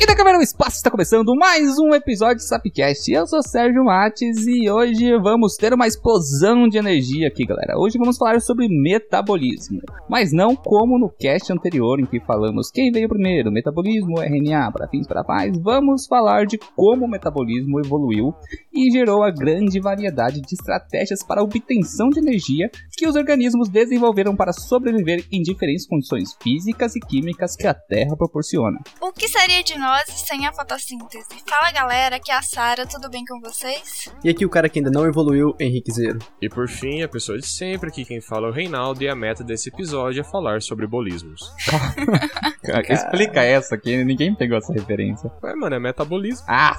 E da câmera no espaço está começando mais um episódio de Sapcast. Eu sou Sérgio Mates e hoje vamos ter uma explosão de energia aqui, galera. Hoje vamos falar sobre metabolismo, mas não como no cast anterior em que falamos quem veio primeiro, metabolismo, RNA, para fins para paz. Vamos falar de como o metabolismo evoluiu e gerou a grande variedade de estratégias para a obtenção de energia que os organismos desenvolveram para sobreviver em diferentes condições físicas e químicas que a Terra proporciona. O que seria de nós sem a fotossíntese. Fala galera, aqui é a Sara, tudo bem com vocês? E aqui o cara que ainda não evoluiu, Henrique Zero. E por fim, a pessoa de sempre, aqui quem fala é o Reinaldo, e a meta desse episódio é falar sobre bolismos. Explica essa aqui, ninguém pegou essa referência. Ué, mano, é metabolismo. Ah,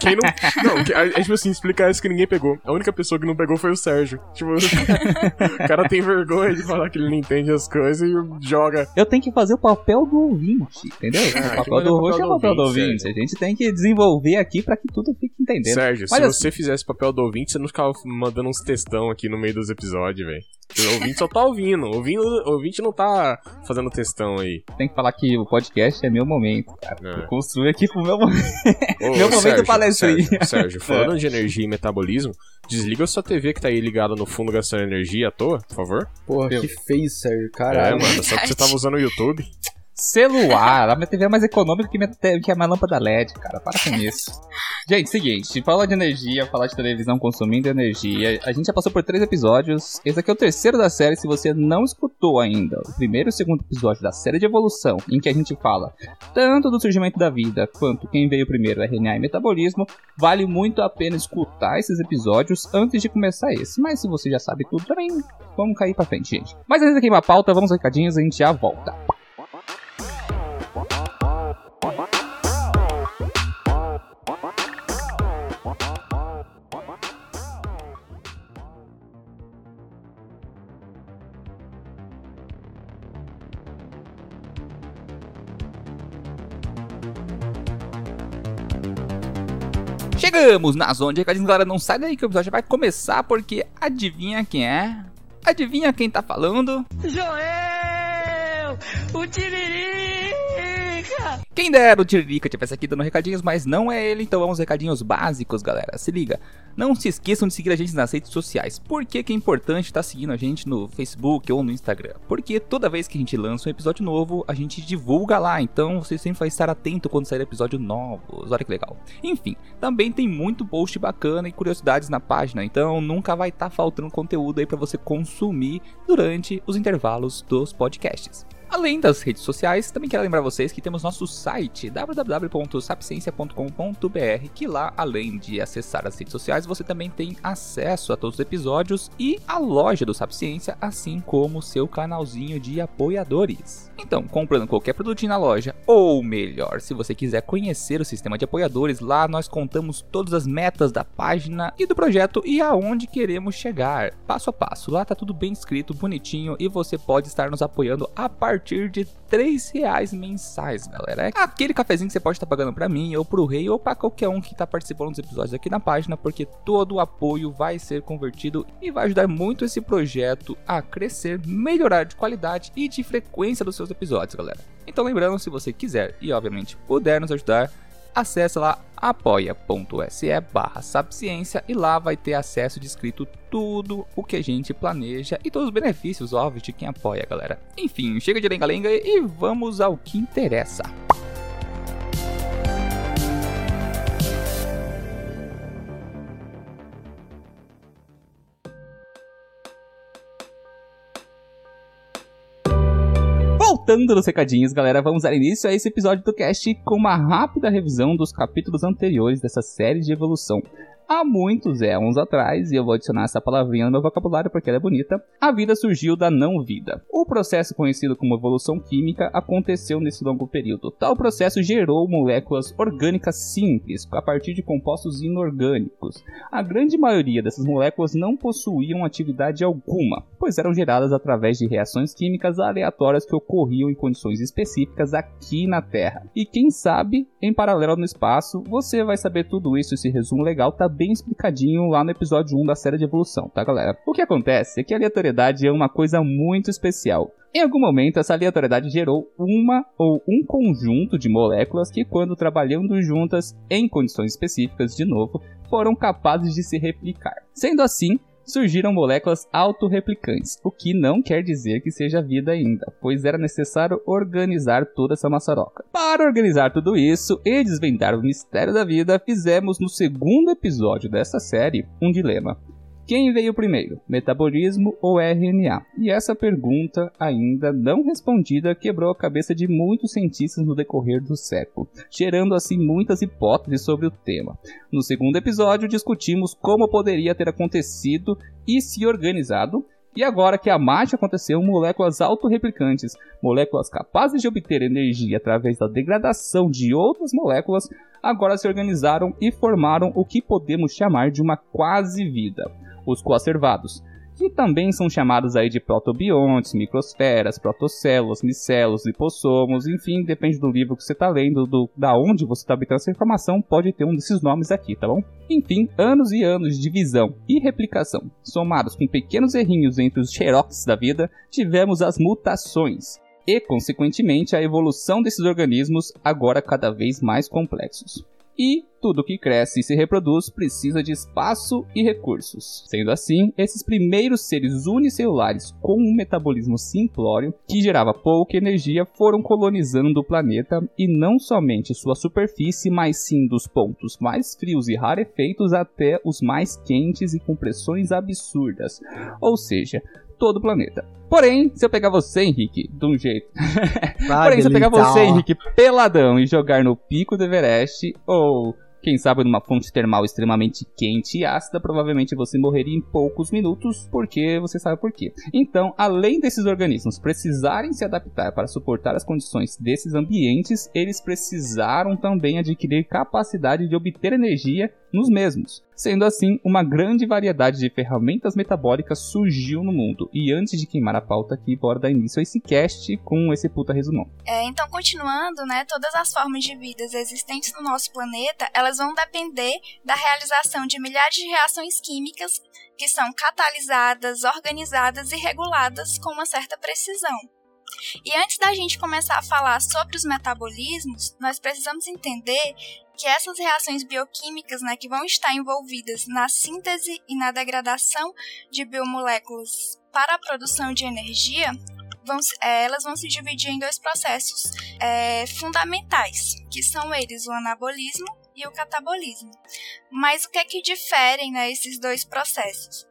Quem não. Não, é, é tipo assim, explicar isso que ninguém pegou. A única pessoa que não pegou foi o Sérgio. Tipo, o cara tem vergonha de falar que ele não entende as coisas e joga. eu tenho que fazer o papel do ouvinte, entendeu? Ah, o que papel do manda o host é o papel do ouvinte, ouvinte. A gente tem que desenvolver aqui pra que tudo fique entendendo. Sérgio, Mas se assim- você fizesse papel do ouvinte, você não ficava mandando uns textão aqui no meio dos episódios, velho. O ouvinte só tá ouvindo. Ouvindo, o ouvinte não tá fazendo textão aí. Tem que falar que o podcast é meu momento, cara. É. Eu construí aqui pro meu momento. Ô, Meu momento Sérgio, palestrinha. Sérgio, Sérgio, falando de energia e metabolismo, desliga a sua TV que tá aí ligada no fundo gastando energia à toa, por favor. Porra, Meu. que feio, Sérgio. É, Caralho. mano, só que você tava usando o YouTube. Celular, a minha TV é mais econômica que, minha te- que a minha lâmpada LED, cara. Para com isso. Gente, seguinte, falar de energia, falar de televisão consumindo energia. A gente já passou por três episódios. Esse aqui é o terceiro da série. Se você não escutou ainda o primeiro e o segundo episódio da série de evolução, em que a gente fala tanto do surgimento da vida quanto quem veio primeiro, RNA e metabolismo, vale muito a pena escutar esses episódios antes de começar esse. Mas se você já sabe tudo também, vamos cair pra frente, gente. Mas antes de queimar a pauta, vamos aos recadinhos e a gente já volta. Chegamos na zona de recadinhos, galera. Não sai daí que o episódio vai começar, porque adivinha quem é? Adivinha quem tá falando? Joel! O Tiririca! Quem dera o Tiririca tivesse aqui dando recadinhos, mas não é ele, então vamos recadinhos básicos, galera. Se liga, não se esqueçam de seguir a gente nas redes sociais. Por que, que é importante estar seguindo a gente no Facebook ou no Instagram? Porque toda vez que a gente lança um episódio novo, a gente divulga lá, então você sempre vai estar atento quando sair episódio novos. Olha que legal. Enfim, também tem muito post bacana e curiosidades na página, então nunca vai estar faltando conteúdo aí para você consumir durante os intervalos dos podcasts. Além das redes sociais, também quero lembrar vocês que temos nosso site www.sapciencia.com.br, que lá, além de acessar as redes sociais, você também tem acesso a todos os episódios e a loja do Sapciência, assim como seu canalzinho de apoiadores. Então, comprando qualquer produtinho na loja, ou melhor, se você quiser conhecer o sistema de apoiadores, lá nós contamos todas as metas da página e do projeto e aonde queremos chegar, passo a passo. Lá tá tudo bem escrito, bonitinho e você pode estar nos apoiando a partir de 3 reais mensais, galera. É aquele cafezinho que você pode estar pagando pra mim, ou pro rei, ou pra qualquer um que tá participando dos episódios aqui na página, porque todo o apoio vai ser convertido e vai ajudar muito esse projeto a crescer, melhorar de qualidade e de frequência dos seus episódios, galera. Então lembrando, se você quiser e obviamente puder nos ajudar, acessa lá apoia.se barra Sapciência e lá vai ter acesso descrito tudo o que a gente planeja e todos os benefícios, óbvio, de quem apoia, galera. Enfim, chega de lenga-lenga e vamos ao que interessa. Voltando nos recadinhos, galera, vamos dar início a esse episódio do cast com uma rápida revisão dos capítulos anteriores dessa série de evolução. Há muitos éons atrás, e eu vou adicionar essa palavrinha no meu vocabulário porque ela é bonita, a vida surgiu da não-vida. O processo conhecido como evolução química aconteceu nesse longo período. Tal processo gerou moléculas orgânicas simples, a partir de compostos inorgânicos. A grande maioria dessas moléculas não possuíam atividade alguma, pois eram geradas através de reações químicas aleatórias que ocorriam em condições específicas aqui na Terra. E quem sabe, em paralelo no espaço, você vai saber tudo isso, esse resumo legal tá bem explicadinho lá no episódio 1 da série de evolução, tá galera? O que acontece é que a aleatoriedade é uma coisa muito especial. Em algum momento, essa aleatoriedade gerou uma ou um conjunto de moléculas que, quando trabalhando juntas em condições específicas, de novo, foram capazes de se replicar. Sendo assim, surgiram moléculas autorreplicantes, o que não quer dizer que seja vida ainda, pois era necessário organizar toda essa maçaroca. Para organizar tudo isso e desvendar o mistério da vida, fizemos no segundo episódio dessa série um dilema. Quem veio primeiro, metabolismo ou RNA? E essa pergunta, ainda não respondida, quebrou a cabeça de muitos cientistas no decorrer do século, gerando assim muitas hipóteses sobre o tema. No segundo episódio, discutimos como poderia ter acontecido e se organizado. E agora que a mágica aconteceu, moléculas autorreplicantes, moléculas capazes de obter energia através da degradação de outras moléculas, agora se organizaram e formaram o que podemos chamar de uma quase vida os coacervados, que também são chamados aí de protobiontes, microsferas, protocélulas, micelos, lipossomos, enfim, depende do livro que você está lendo, do, da onde você está obtendo essa informação, pode ter um desses nomes aqui, tá bom? Enfim, anos e anos de divisão e replicação, somados com pequenos errinhos entre os xerox da vida, tivemos as mutações, e, consequentemente, a evolução desses organismos agora cada vez mais complexos. E tudo que cresce e se reproduz precisa de espaço e recursos. Sendo assim, esses primeiros seres unicelulares com um metabolismo simplório, que gerava pouca energia, foram colonizando o planeta e não somente sua superfície, mas sim dos pontos mais frios e rarefeitos até os mais quentes e com pressões absurdas. Ou seja, todo o planeta. Porém, se eu pegar você, Henrique, de um jeito. Porém, se eu pegar você, Henrique, peladão e jogar no pico do Everest, ou quem sabe numa fonte termal extremamente quente e ácida, provavelmente você morreria em poucos minutos, porque você sabe por quê. Então, além desses organismos precisarem se adaptar para suportar as condições desses ambientes, eles precisaram também adquirir capacidade de obter energia nos mesmos. Sendo assim, uma grande variedade de ferramentas metabólicas surgiu no mundo. E antes de queimar a pauta aqui, bora dar início a esse cast com esse puta resumão. É, então, continuando, né, todas as formas de vidas existentes no nosso planeta, elas vão depender da realização de milhares de reações químicas que são catalisadas, organizadas e reguladas com uma certa precisão. E antes da gente começar a falar sobre os metabolismos, nós precisamos entender que essas reações bioquímicas, né, que vão estar envolvidas na síntese e na degradação de biomoléculas para a produção de energia, vão, é, elas vão se dividir em dois processos é, fundamentais, que são eles o anabolismo e o catabolismo. Mas o que é que diferem né, esses dois processos?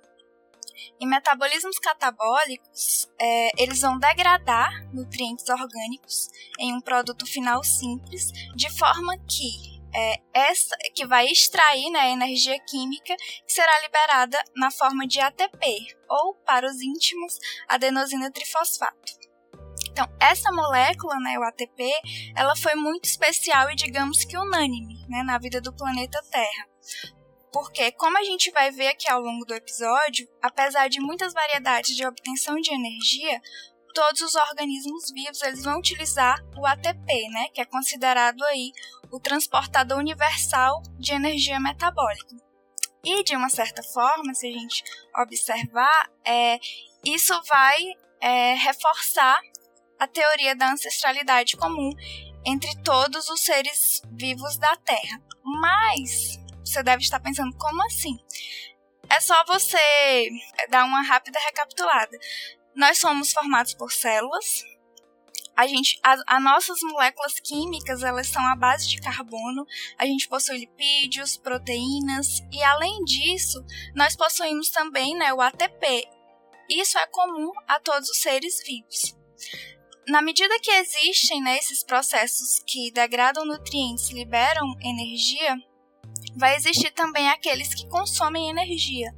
Em metabolismos catabólicos, é, eles vão degradar nutrientes orgânicos em um produto final simples, de forma que é, essa que vai extrair né, energia química que será liberada na forma de ATP, ou para os íntimos, adenosina trifosfato. Então, essa molécula, né, o ATP, ela foi muito especial e digamos que unânime né, na vida do planeta Terra. Porque, como a gente vai ver aqui ao longo do episódio, apesar de muitas variedades de obtenção de energia, todos os organismos vivos eles vão utilizar o ATP, né, que é considerado aí o transportador universal de energia metabólica. E de uma certa forma, se a gente observar, é, isso vai é, reforçar a teoria da ancestralidade comum entre todos os seres vivos da Terra. Mas você deve estar pensando, como assim? É só você dar uma rápida recapitulada. Nós somos formados por células. A gente, as, as nossas moléculas químicas, elas são à base de carbono. A gente possui lipídios, proteínas e além disso, nós possuímos também, né, o ATP. Isso é comum a todos os seres vivos. Na medida que existem né, esses processos que degradam nutrientes e liberam energia, vai existir também aqueles que consomem energia,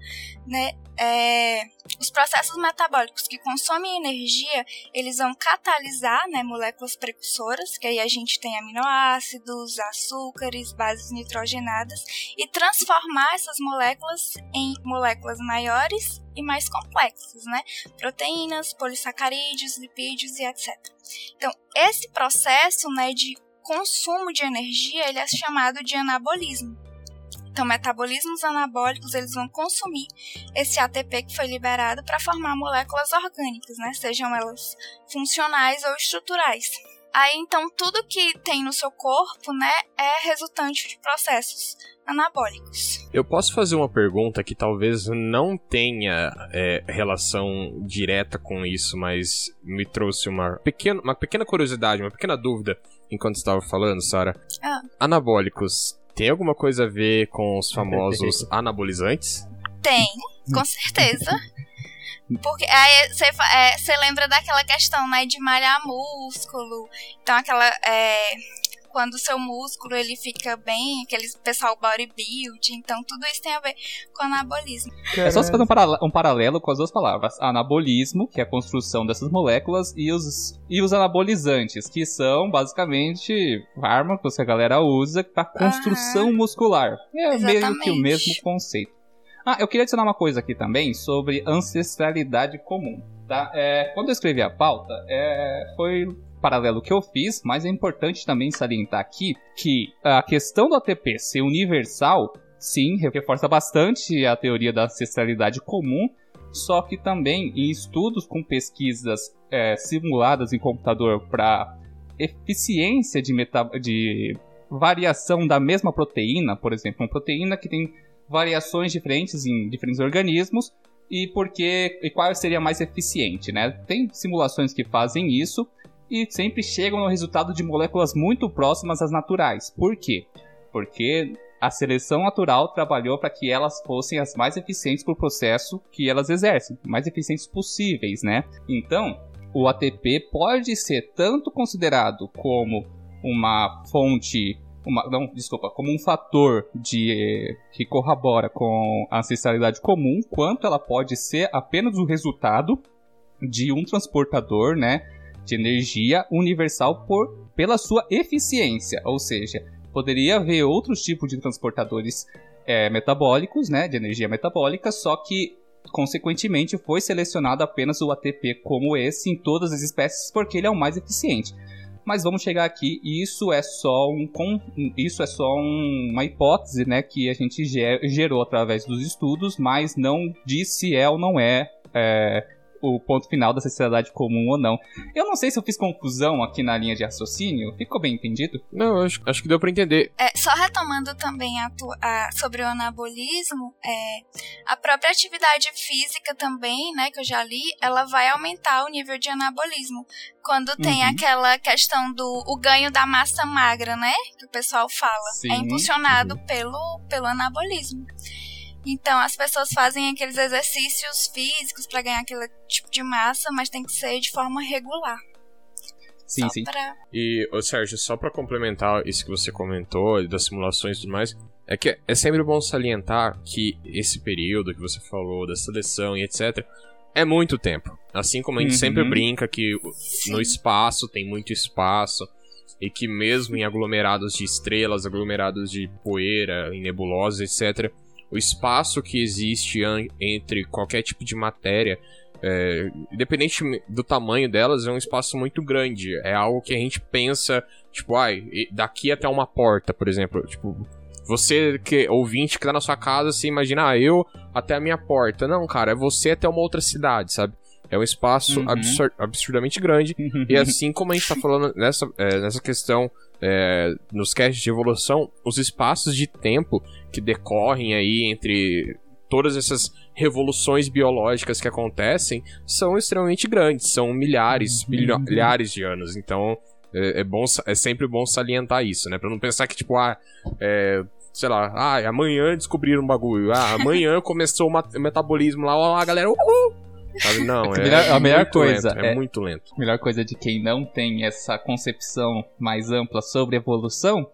né? É, os processos metabólicos que consomem energia, eles vão catalisar né, moléculas precursoras, que aí a gente tem aminoácidos, açúcares, bases nitrogenadas, e transformar essas moléculas em moléculas maiores e mais complexas, né? Proteínas, polissacarídeos, lipídios e etc. Então, esse processo né, de consumo de energia, ele é chamado de anabolismo. Então, metabolismos anabólicos, eles vão consumir esse ATP que foi liberado para formar moléculas orgânicas, né? Sejam elas funcionais ou estruturais. Aí, então, tudo que tem no seu corpo, né, é resultante de processos anabólicos. Eu posso fazer uma pergunta que talvez não tenha é, relação direta com isso, mas me trouxe uma pequena, uma pequena curiosidade, uma pequena dúvida enquanto estava falando, Sara. Ah. Anabólicos tem alguma coisa a ver com os famosos anabolizantes? Tem, com certeza. Porque aí você é, lembra daquela questão, né, de malhar músculo. Então aquela. É, quando o seu músculo ele fica bem, aquele pessoal bodybuild, então tudo isso tem a ver com anabolismo. É só você fazer um, para, um, paralelo com as duas palavras. Anabolismo, que é a construção dessas moléculas, e os, e os anabolizantes, que são basicamente fármacos que a galera usa para construção uhum. muscular. É Exatamente. meio que o mesmo conceito. Ah, eu queria adicionar uma coisa aqui também sobre ancestralidade comum. Tá? É, quando eu escrevi a pauta, é, foi paralelo que eu fiz, mas é importante também salientar aqui que a questão do ATP ser universal, sim, reforça bastante a teoria da ancestralidade comum, só que também em estudos com pesquisas é, simuladas em computador para eficiência de, de variação da mesma proteína, por exemplo, uma proteína que tem variações diferentes em diferentes organismos e porque e qual seria mais eficiente, né? Tem simulações que fazem isso e sempre chegam no resultado de moléculas muito próximas às naturais. Por quê? Porque a seleção natural trabalhou para que elas fossem as mais eficientes para o processo que elas exercem, mais eficientes possíveis, né? Então, o ATP pode ser tanto considerado como uma fonte uma, não, desculpa, como um fator de que corrobora com a ancestralidade comum, quanto ela pode ser apenas o resultado de um transportador, né, de energia universal por pela sua eficiência, ou seja, poderia haver outros tipos de transportadores é, metabólicos, né, de energia metabólica, só que consequentemente foi selecionado apenas o ATP como esse em todas as espécies porque ele é o mais eficiente. Mas vamos chegar aqui isso é só um isso é só um, uma hipótese, né, que a gente gerou através dos estudos, mas não diz se é ou não é, é o ponto final da sociedade comum ou não. Eu não sei se eu fiz confusão aqui na linha de raciocínio. Ficou bem entendido? Não, acho, acho que deu para entender. É, só retomando também a, a, sobre o anabolismo, é, a própria atividade física também, né, que eu já li, ela vai aumentar o nível de anabolismo. Quando tem uhum. aquela questão do o ganho da massa magra, né, que o pessoal fala, Sim. é impulsionado uhum. pelo, pelo anabolismo. Então, as pessoas fazem aqueles exercícios físicos para ganhar aquele tipo de massa, mas tem que ser de forma regular. Sim, só sim. Pra... E, ô Sérgio, só para complementar isso que você comentou, das simulações e tudo mais, é que é sempre bom salientar que esse período que você falou, da seleção e etc., é muito tempo. Assim como a gente uhum. sempre brinca que no espaço tem muito espaço, e que mesmo em aglomerados de estrelas, aglomerados de poeira, em nebulosas, etc., o espaço que existe entre qualquer tipo de matéria, é, independente do tamanho delas, é um espaço muito grande. É algo que a gente pensa, tipo, ai, daqui até uma porta, por exemplo. Tipo, você que ouvinte que tá na sua casa, se imagina, ah, eu até a minha porta. Não, cara, é você até uma outra cidade, sabe? É um espaço uhum. absur absurdamente grande. e assim como a gente tá falando nessa, é, nessa questão é, nos casts de evolução, os espaços de tempo que decorrem aí entre todas essas revoluções biológicas que acontecem são extremamente grandes, são milhares, uhum. milhares de anos. Então é, é, bom, é sempre bom salientar isso, né? Pra não pensar que, tipo, ah, é, sei lá, ah, amanhã descobriram um bagulho, ah, amanhã começou o metabolismo lá, ó, a galera, uhul! Sabe? Não, é, melhor, a melhor coisa lento, é, é, muito lento. A melhor coisa de quem não tem essa concepção mais ampla sobre evolução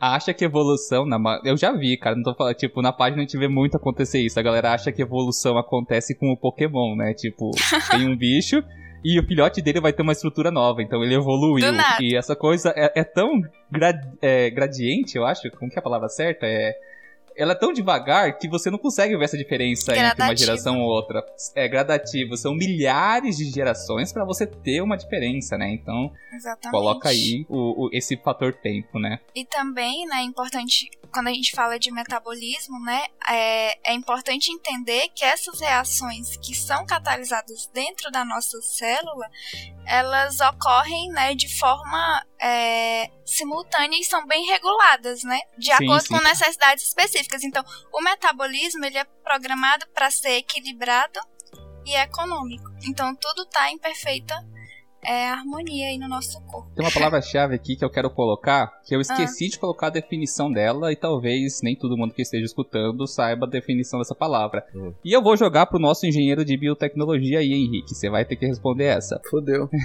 acha que evolução na eu já vi, cara, não tô falando, tipo, na página a gente vê muito acontecer isso. A galera acha que evolução acontece com o Pokémon, né? Tipo, tem um bicho e o filhote dele vai ter uma estrutura nova, então ele evoluiu. E essa coisa é, é tão gra, é, gradiente, eu acho, como que é a palavra certa? É ela é tão devagar que você não consegue ver essa diferença entre uma Gradativo. geração ou outra. É gradativo, são milhares de gerações pra você ter uma diferença, né? Então, Exatamente. coloca aí o, o- esse fator tempo, né? E também, né, é importante, quando a gente fala de metabolismo, né, é, é importante entender que essas reações que são catalisadas dentro da nossa célula, elas ocorrem, né, de forma é, simultânea e são bem reguladas, né, de Sim, acordo sim. com necessidades específicas. Então, o metabolismo, ele é programado para ser equilibrado e econômico. Então, tudo está em perfeita é, harmonia aí no nosso corpo. Tem uma palavra-chave aqui que eu quero colocar, que eu esqueci de colocar a definição dela e talvez nem todo mundo que esteja escutando saiba a definição dessa palavra. Hum. E eu vou jogar pro nosso engenheiro de biotecnologia aí, Henrique. Você vai ter que responder essa. Fodeu.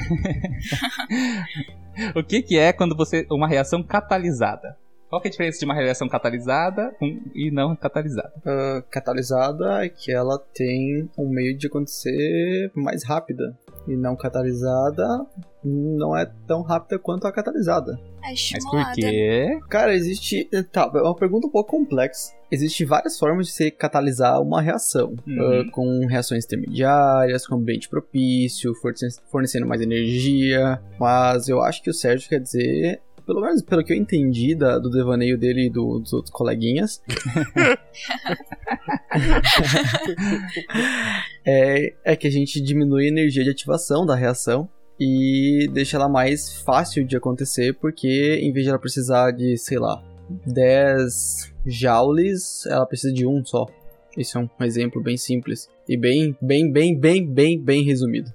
O que, que é quando você. uma reação catalisada? Qual que é a diferença de uma reação catalisada e não catalisada? Ah, catalisada é que ela tem um meio de acontecer mais rápida. E não catalisada não é tão rápida quanto a catalisada. É Mas estimulada. por quê? Cara, existe. Tá, é uma pergunta um pouco complexa. Existem várias formas de se catalisar uma reação. Uhum. Ah, com reações intermediárias, com ambiente propício, fornece- fornecendo mais energia. Mas eu acho que o Sérgio quer dizer. Pelo menos pelo que eu entendi da- do devaneio dele e do- dos outros coleguinhas. é, é que a gente diminui a energia de ativação da reação e deixa ela mais fácil de acontecer, porque em vez de ela precisar de, sei lá, 10 joules, ela precisa de um só. Esse é um exemplo bem simples e bem, bem, bem, bem, bem, bem resumido.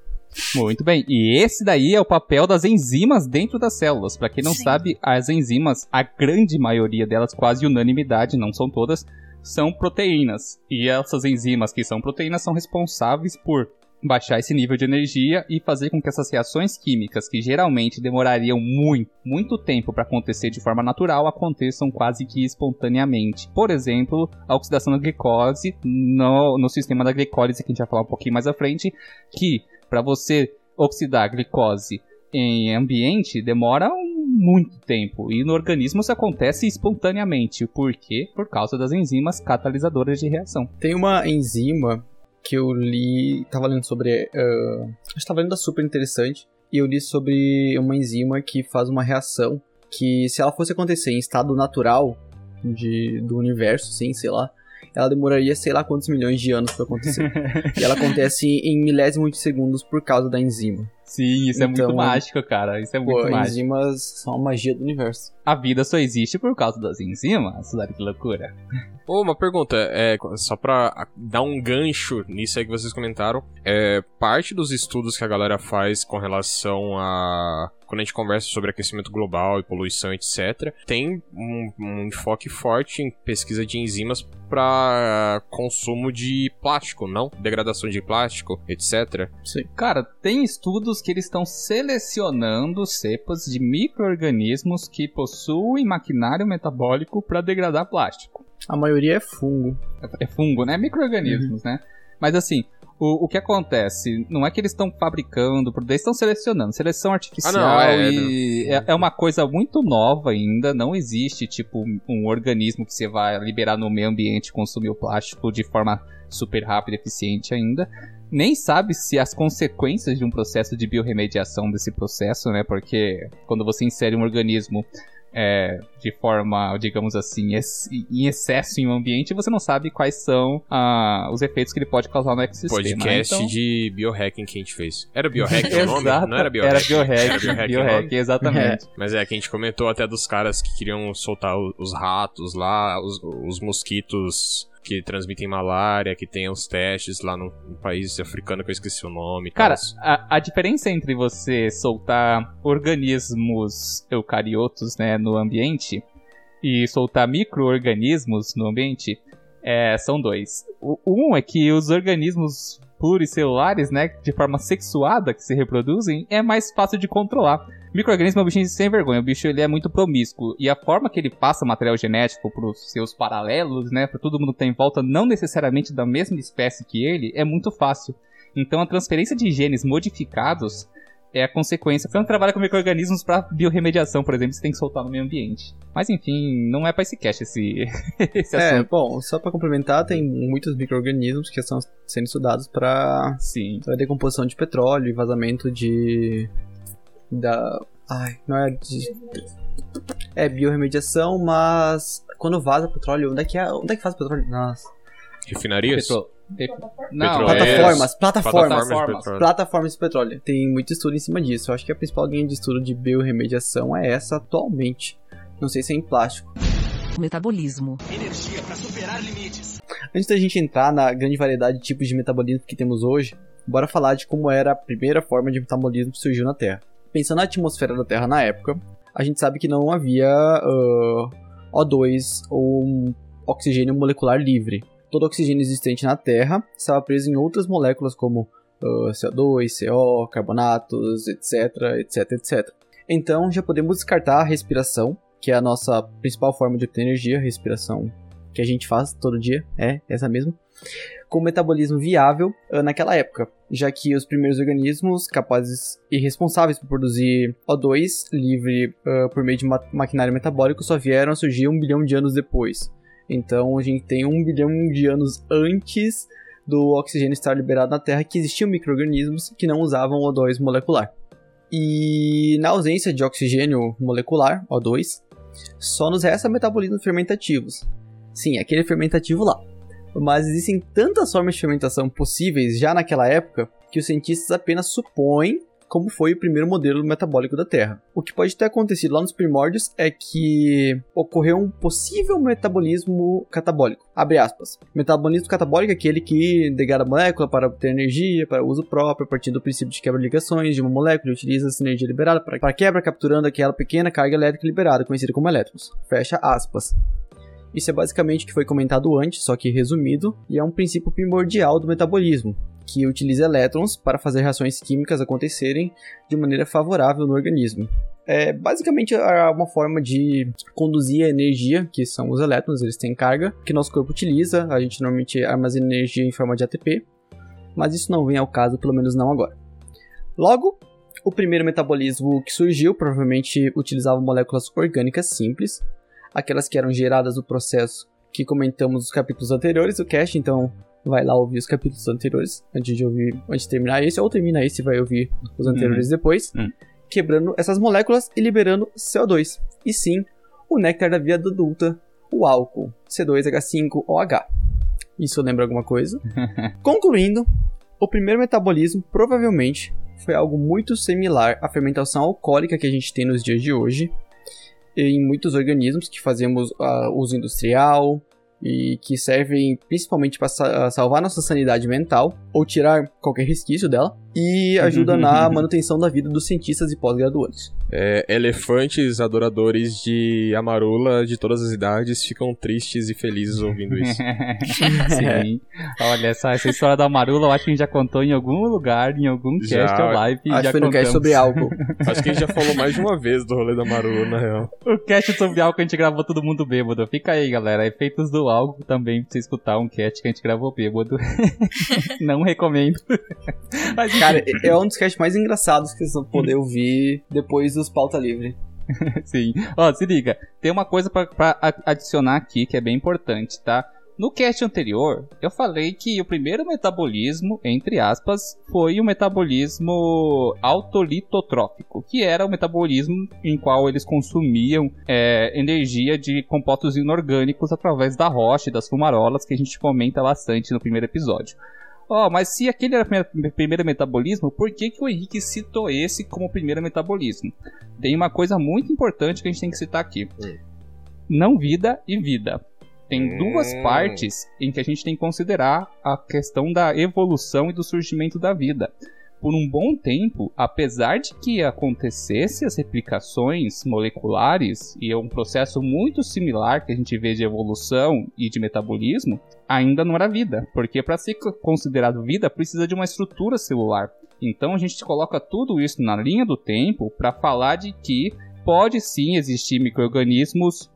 Muito bem. E esse daí é o papel das enzimas dentro das células. Pra quem não Sim. sabe, as enzimas, a grande maioria delas, quase unanimidade, não são todas, são proteínas. E essas enzimas que são proteínas são responsáveis por baixar esse nível de energia e fazer com que essas reações químicas, que geralmente demorariam muito, muito tempo para acontecer de forma natural, aconteçam quase que espontaneamente. Por exemplo, a oxidação da glicose no, no sistema da glicólise, que a gente vai falar um pouquinho mais à frente, que para você oxidar glicose em ambiente demora um- muito tempo e no organismo isso acontece espontaneamente. Por quê? Por causa das enzimas catalisadoras de reação. Tem uma enzima que eu li, tava lendo sobre, ah, acho que tava lendo da super interessante, e eu li sobre uma enzima que faz uma reação que se ela fosse acontecer em estado natural de, do universo, sim, sei lá, ela demoraria sei lá quantos milhões de anos pra acontecer. e ela acontece em milésimos de segundos por causa da enzima. Sim, isso é muito Então, mágico, cara. Isso é Pô, muito mágico. enzimas são a magia do universo. A vida só existe por causa das enzimas. Olha que loucura. Ô, uma pergunta, é, só pra dar um gancho nisso aí que vocês comentaram, é, parte dos estudos que a galera faz com relação a. Quando a gente conversa sobre aquecimento global e poluição, etc., tem um, um enfoque forte em pesquisa de enzimas para consumo de plástico, não? Degradação de plástico, etc. Sim. Cara, tem estudos que eles estão selecionando cepas de micro-organismos que possuem maquinário metabólico para degradar plástico. A maioria é fungo. É fungo, né? Micro-organismos, né? Mas assim, o, o que acontece? Não é que eles estão fabricando, eles estão selecionando. Seleção artificial Ah, não, é, e é, é uma coisa muito nova ainda. Não existe, tipo, um, um organismo que você vai liberar no meio ambiente e consumir o plástico de forma super rápida e eficiente ainda. Nem sabe se as consequências de um processo de biorremediação desse processo, né? Porque quando você insere um organismo é, de forma, digamos assim, em excesso em um ambiente, você não sabe quais são ah, os efeitos que ele pode causar no ecossistema. Podcast? Então- de biohacking que a gente fez. Era biohacking o nome? Não era biohacking. Era biohack, Era biohacking o biohack, nome? exatamente. Mas é que a gente comentou até dos caras que queriam soltar os ratos lá, os, os mosquitos que transmitem malária, que tem os testes lá no, país africano que eu esqueci o nome. Cara, a, a diferença entre você soltar organismos eucariotos né, no ambiente e soltar micro-organismos no ambiente é, são dois. O, um é que os organismos pluricelulares, né, de forma sexuada que se reproduzem, é mais fácil de controlar. Microorganismo é um bichinho sem vergonha, o bicho ele é muito promíscuo e a forma que ele passa material genético para os seus paralelos, né, para todo mundo que tá em volta, não necessariamente da mesma espécie que ele, é muito fácil. Então a transferência de genes modificados é a consequência. Quando trabalha com micro-organismos para biorremediação, por exemplo, você tem que soltar no meio ambiente. Mas enfim, não é para esse cast esse, esse É, assunto. bom, só pra complementar, tem muitos micro-organismos que estão sendo estudados para Sim. a decomposição de petróleo e vazamento de. da. Ai, não é de. É biorremediação, mas quando vaza petróleo, onde é que, é, onde é que faz petróleo? Nossa. Refinarias? Petro... Não, Petroleiras. Plataformas, plataformas. Plataformas de Plataformas. petróleo. Plataformas de petróleo. Tem muito estudo em cima disso. Eu acho que a principal linha de estudo de biorremediação é essa atualmente. Não sei se é em plástico. Metabolismo. Antes da gente entrar na grande variedade de tipos de metabolismo que temos hoje, bora falar de como era a primeira forma de metabolismo que surgiu na Terra. Pensando na atmosfera da Terra na época, a gente sabe que não havia ah, O2 ou um oxigênio molecular livre. Todo o oxigênio existente na Terra estava preso em outras moléculas como ah, CO2, CO, carbonatos, etc, etc, etc. Então já podemos descartar a respiração, que é a nossa principal forma de obter energia, respiração que a gente faz todo dia, é essa mesmo, com metabolismo viável ah, naquela época, já que os primeiros organismos capazes e responsáveis por produzir O2 livre ah, por meio de ma maquinário metabólico só vieram a surgir um bilhão de anos depois. Então a gente tem um bilhão de anos antes do oxigênio estar liberado na Terra que existiam micro-organismos que não usavam O2 molecular. E na ausência de oxigênio molecular, O2, só nos resta metabolismos fermentativos. Sim, aquele fermentativo lá. Mas existem tantas formas de fermentação possíveis já naquela época que os cientistas apenas supõem como foi o primeiro modelo metabólico da Terra. O que pode ter acontecido lá nos primórdios é que ocorreu um possível metabolismo catabólico. Abre aspas. Metabolismo catabólico é aquele que degrada a molécula para obter energia, para uso próprio, a partir do princípio de quebra-ligações de uma molécula e utiliza essa energia liberada para, quebra, capturando aquela pequena carga elétrica liberada, conhecida como elétrons. Fecha aspas. Isso é basicamente o que foi comentado antes, só que resumido, e é um princípio primordial do metabolismo, que utiliza elétrons para fazer reações químicas acontecerem de maneira favorável no organismo. É basicamente uma forma de conduzir a energia, que são os elétrons, eles têm carga, que nosso corpo utiliza, a gente normalmente armazena energia em forma de ATP, mas isso não vem ao caso, pelo menos não agora. Logo, o primeiro metabolismo que surgiu provavelmente utilizava moléculas orgânicas simples, aquelas que eram geradas do processo que comentamos nos capítulos anteriores do cast, então vai lá ouvir os capítulos anteriores antes de ouvir, antes de terminar esse, ou termina esse e vai ouvir os anteriores depois, Uhum. quebrando essas moléculas e liberando CO2. E sim, o néctar da vida adulta, o álcool, C2H5OH. Isso lembra alguma coisa? Concluindo, o primeiro metabolismo provavelmente foi algo muito similar à fermentação alcoólica que a gente tem nos dias de hoje, em muitos organismos que fazemos ah, uso industrial e que servem principalmente para salvar nossa sanidade mental ou tirar qualquer resquício dela e ajuda na manutenção da vida dos cientistas e pós-graduandos. É, elefantes adoradores de amarula de todas as idades ficam tristes e felizes ouvindo isso. Sim. Olha, essa, essa história da Marula eu acho que a gente já contou em algum lugar, em algum cast ou live. Acho já que foi no cast contamos. sobre álcool. Acho que a gente já falou mais de uma vez do rolê da Marula, na real. O cast sobre álcool a gente gravou todo mundo bêbado. Fica aí, galera. Efeitos do álcool também pra você escutar um cast que a gente gravou bêbado. Não recomendo. Mas Cara, é um dos casts mais engraçados que vocês vão poder ouvir depois dos pauta livre. Sim. Ó, se liga. Tem uma coisa pra, pra a- adicionar aqui que é bem importante, tá? No cast anterior, eu falei que o primeiro metabolismo, entre aspas, foi o metabolismo autolitotrófico, que era o metabolismo em qual eles consumiam é, energia de compostos inorgânicos através da rocha e das fumarolas, que a gente comenta bastante no primeiro episódio. Ó, mas se aquele era o primeiro- primeiro metabolismo, por que, que o Henrique citou esse como primeiro metabolismo? Tem uma coisa muito importante que a gente tem que citar aqui: Hum. não vida e vida. Tem duas Hum. partes em que a gente tem que considerar a questão da evolução e do surgimento da vida. Por um bom tempo, apesar de que acontecesse as replicações moleculares e é um processo muito similar que a gente vê de evolução e de metabolismo, ainda não era vida, porque para ser considerado vida precisa de uma estrutura celular. Então a gente coloca tudo isso na linha do tempo para falar de que pode sim existir micro-organismos,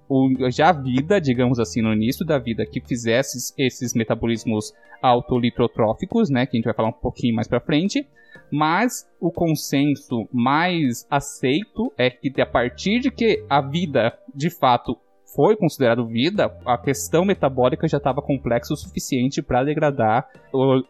já vida, digamos assim, no início da vida, que fizesse esses metabolismos autolitrotróficos, né, que a gente vai falar um pouquinho mais pra frente, mas o consenso mais aceito é que a partir de que a vida, de fato, foi considerado vida, a questão metabólica já estava complexa o suficiente para degradar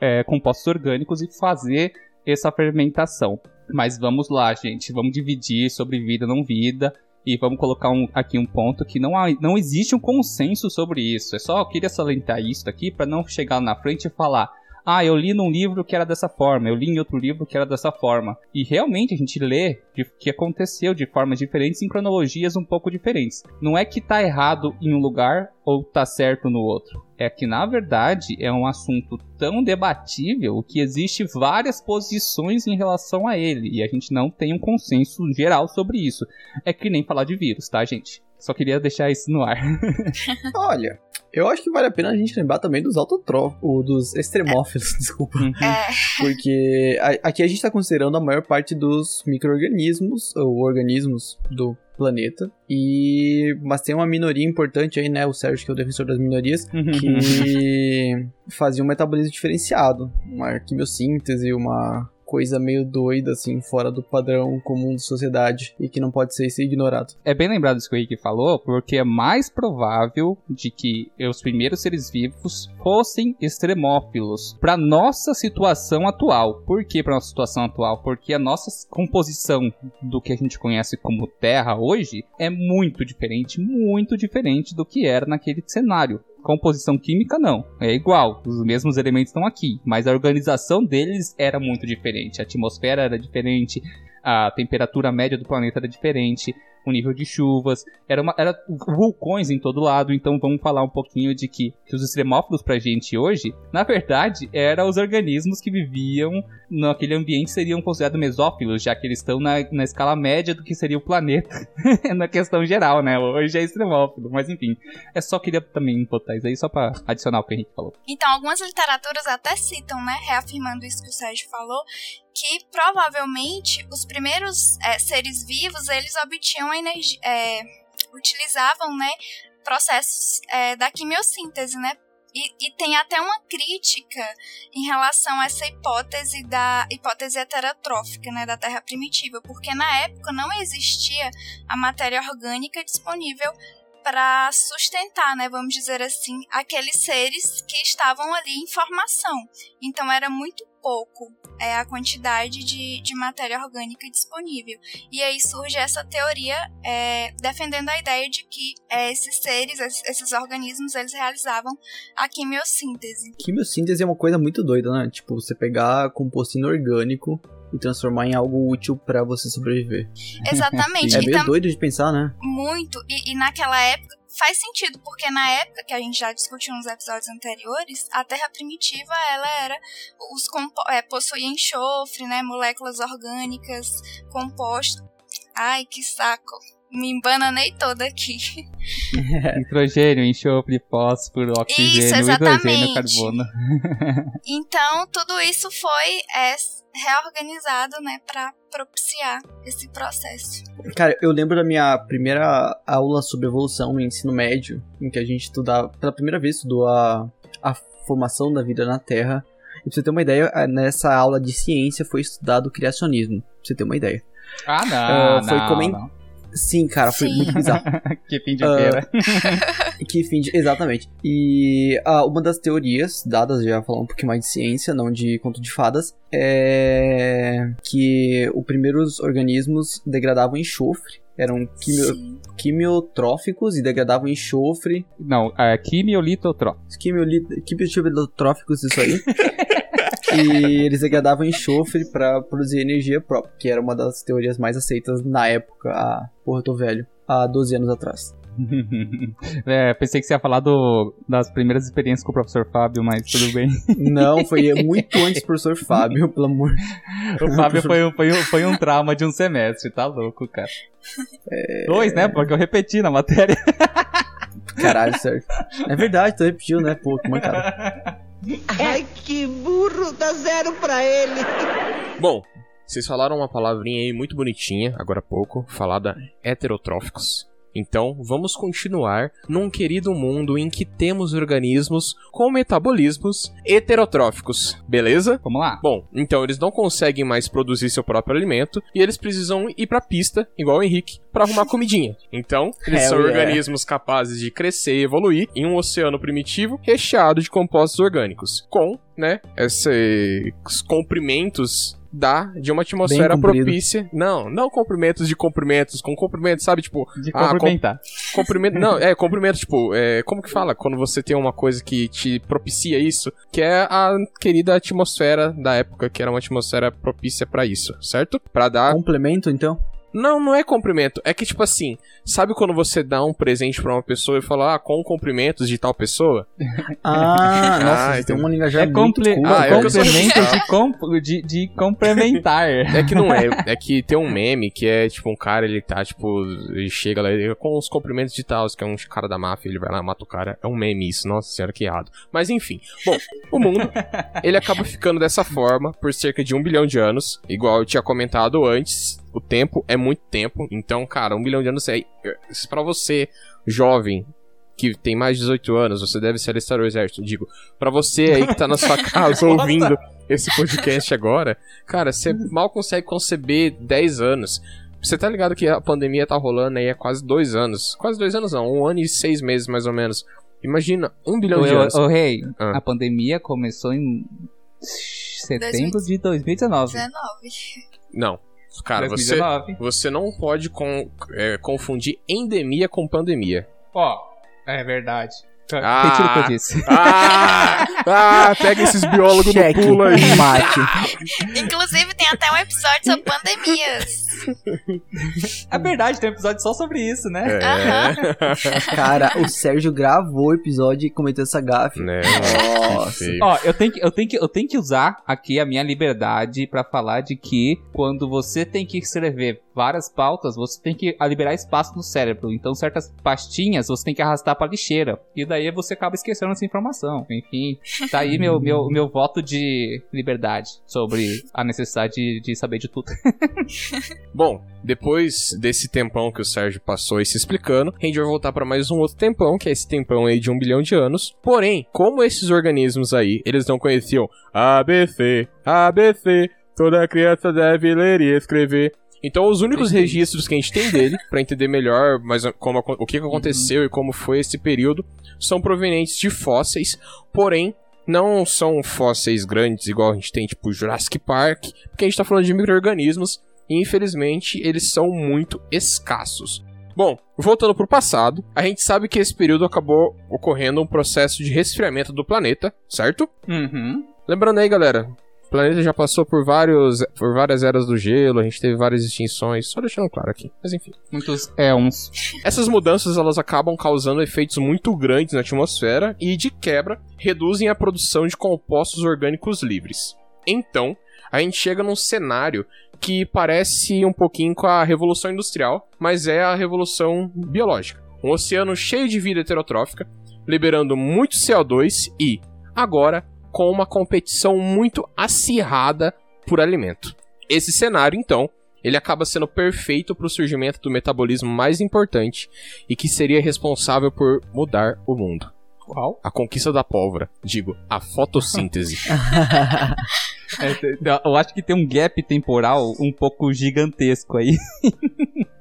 é, compostos orgânicos e fazer essa fermentação. Mas vamos lá, gente, vamos dividir sobre vida não vida e vamos colocar um, aqui um ponto que não, há, não existe um consenso sobre isso. É só eu queria salientar isso aqui para não chegar na frente e falar ah, eu li num livro que era dessa forma, eu li em outro livro que era dessa forma. E realmente a gente lê o que aconteceu de formas diferentes em cronologias um pouco diferentes. Não é que tá errado em um lugar ou tá certo no outro. É que na verdade é um assunto tão debatível que existe várias posições em relação a ele e a gente não tem um consenso geral sobre isso. É que nem falar de vírus, tá, gente? Só queria deixar isso no ar. Olha, eu acho que vale a pena a gente lembrar também dos autotróficos, dos extremófilos, desculpa. Uhum. É, Porque a- aqui a gente tá considerando a maior parte dos micro-organismos, ou organismos do planeta. E. Mas tem uma minoria importante aí, né? O Sérgio, que é o defensor das minorias, que fazia um metabolismo diferenciado. Uma quimiossíntese, uma coisa meio doida, assim, fora do padrão comum de sociedade e que não pode ser, ser ignorado. É bem lembrado isso que o Rick falou, porque é mais provável de que os primeiros seres vivos fossem extremófilos para nossa situação atual. Por que para nossa situação atual? Porque a nossa composição do que a gente conhece como Terra hoje é muito diferente, muito diferente do que era naquele cenário. Composição química não, é igual, os mesmos elementos estão aqui, mas a organização deles era muito diferente. A atmosfera era diferente, a temperatura média do planeta era diferente, o nível de chuvas, era, uma, era vulcões em todo lado, então vamos falar um pouquinho de que, que os extremófilos pra gente hoje, na verdade, eram os organismos que viviam naquele ambiente seriam considerados mesófilos, já que eles estão na, na escala média do que seria o planeta, na questão geral, né? Hoje é extremófilo, mas enfim, é só queria também botar isso aí só pra adicionar o que o Henrique falou. Então, algumas literaturas até citam, né, reafirmando isso que o Sérgio falou, que provavelmente os primeiros é, seres vivos eles obtinham energia, é, utilizavam, né, processos é, da quimiossíntese, né? E, e tem até uma crítica em relação a essa hipótese da hipótese heterotrófica, né, da Terra primitiva, porque na época não existia a matéria orgânica disponível para sustentar, né, vamos dizer assim, aqueles seres que estavam ali em formação. Então era muito pouco é, a quantidade de, de matéria orgânica disponível. E aí surge essa teoria é, defendendo a ideia de que é, esses seres, esses, organismos, eles realizavam a quimiossíntese. Quimiossíntese é uma coisa muito doida, né? Tipo, você pegar composto inorgânico e transformar em algo útil pra você sobreviver. Exatamente. É meio doido de pensar, né? muito. E, e naquela época faz sentido, porque na época que a gente já discutiu nos episódios anteriores, a Terra primitiva ela era os compo é, possuía enxofre, né, moléculas orgânicas, composto. Ai, que saco. Me embananei toda aqui. Nitrogênio, enxofre, fósforo, oxigênio, hidrogênio, exatamente. carbono. Então, tudo isso foi é, reorganizado, né, para propiciar esse processo. Cara, eu lembro da minha primeira aula sobre evolução no ensino médio, em que a gente estudava, pela primeira vez, estudou a, a formação da vida na Terra. E pra você ter uma ideia, nessa aula de ciência foi estudado o criacionismo. Pra você ter uma ideia. Ah, não, Ah, foi não, comen- não. Sim, cara, foi Sim. muito bizarro. Que fim de feira. que fim de... Exatamente. E ah, uma das teorias dadas, já falar um pouquinho mais de ciência, não de conto de fadas, é que os primeiros organismos degradavam enxofre. Eram quimio... Quimiotróficos e degradavam enxofre. Não, é quimiolitotrófico. Quimioli- Quimiotróficos, isso aí. e eles degradavam enxofre pra produzir energia própria, que era uma das teorias mais aceitas na época. Ah, porra, eu tô velho. Há 12 anos atrás. é, pensei que você ia falar do, das primeiras experiências com o professor Fábio, mas tudo bem. Não, foi muito antes do professor Fábio, pelo amor. O Fábio foi, um- foi, foi um trauma de um semestre, tá louco, cara. Dois, né? Porque eu repeti na matéria. Caralho, sério. É verdade, tu repetiu, né? Pô, que mancada. Ai, que burro, dá zero pra ele. Bom, Vocês falaram uma palavrinha aí muito bonitinha, agora há pouco, falada heterotróficos. Então, vamos continuar num querido mundo em que temos organismos com metabolismos heterotróficos, beleza? Vamos lá. Bom, então eles não conseguem mais produzir seu próprio alimento e eles precisam ir pra pista, igual o Henrique, pra arrumar comidinha. Então, eles Hell são yeah. organismos capazes de crescer e evoluir em um oceano primitivo recheado de compostos orgânicos, com, né, esses comprimentos da de uma atmosfera propícia. Não, não comprimentos de comprimentos, com comprimentos, sabe, tipo, De Ah, complementar. Comprimento. Não, é, comprimento, tipo, é, como que fala? Quando você tem uma coisa que te propicia isso, que é a querida atmosfera da época, que era uma atmosfera propícia pra isso, certo? Pra dar. Complemento, então? Não, não é comprimento. É que, tipo assim, sabe quando você dá um presente pra uma pessoa e fala, ah, com cumprimentos de tal pessoa? Ah, nossa, Ah, tem uma linguajar É cool. Ah, é complemento de, de, de complementar. É que não é. É que tem um meme que é, tipo, um cara, ele tá, tipo, ele chega lá ele- com os cumprimentos de tal, que é um cara da máfia, ele vai lá, mata o cara. É um meme isso, nossa senhora, que errado. Mas enfim. Bom, o mundo, ele acaba ficando dessa forma por cerca de um bilhão de anos. Igual eu tinha comentado antes, o tempo é muito tempo. Então, cara, um bilhão de anos é. Pra você, jovem, que tem mais de 18 anos, você deve se alistar ao exército. Digo, pra você aí que tá na sua casa ouvindo esse podcast agora, cara, você mal consegue conceber 10 anos. Você tá ligado que a pandemia tá rolando aí há quase dois anos. Quase dois anos não, um ano e seis meses mais ou menos. Imagina, um bilhão Ô, de ô, anos. ô, Rei, Ah. a pandemia começou em setembro de 2019. 19. Não. Cara, você, 2019. você não pode con- é, confundir endemia com pandemia. Ó, é verdade. Ah. Retiro o que eu disse. Ah! ah, pega esses biólogos Cheque. no pulo aí. Mate. Inclusive, tem até um episódio sobre pandemias. É verdade, tem um episódio só sobre isso, né? É. Cara, o Sérgio gravou o episódio e cometeu essa gafe. né? Nossa. Ó, eu tenho, que, eu, tenho que, eu tenho que usar aqui a minha liberdade pra falar de que quando você tem que escrever várias pautas, você tem que liberar espaço no cérebro. Então, certas pastinhas você tem que arrastar pra lixeira. E daí você acaba esquecendo essa informação. Enfim, tá aí meu, meu, meu voto de liberdade sobre a necessidade de, de saber de tudo. Bom, depois desse tempão que o Sérgio passou aí se explicando, a gente vai voltar pra mais um outro tempão, que é esse tempão aí de um bilhão de anos. Porém, como esses organismos aí, eles não conheciam ABC, ABC, toda criança deve ler e escrever. Então, os únicos registros que a gente tem dele, pra entender melhor mas como, o que que aconteceu e como foi esse período, são provenientes de fósseis, porém, não são fósseis grandes, igual a gente tem, tipo Jurassic Park, porque a gente tá falando de micro-organismos, e infelizmente eles são muito escassos. Bom, voltando pro passado, a gente sabe que esse período acabou ocorrendo um processo de resfriamento do planeta, certo? Uhum. Lembrando aí, galera, o planeta já passou por, vários, por várias eras do gelo, a gente teve várias extinções, só deixando claro aqui, mas enfim. Muitos é uns. Essas mudanças elas acabam causando efeitos muito grandes na atmosfera e, de quebra, reduzem a produção de compostos orgânicos livres. Então, a gente chega num cenário que parece um pouquinho com a Revolução Industrial, mas é a Revolução Biológica. Um oceano cheio de vida heterotrófica, liberando muito CO2 e, agora, com uma competição muito acirrada por alimento. Esse cenário, então, ele acaba sendo perfeito para o surgimento do metabolismo mais importante e que seria responsável por mudar o mundo. Qual? A conquista da pólvora, digo, a fotossíntese. É, eu acho que tem um gap temporal um pouco gigantesco aí.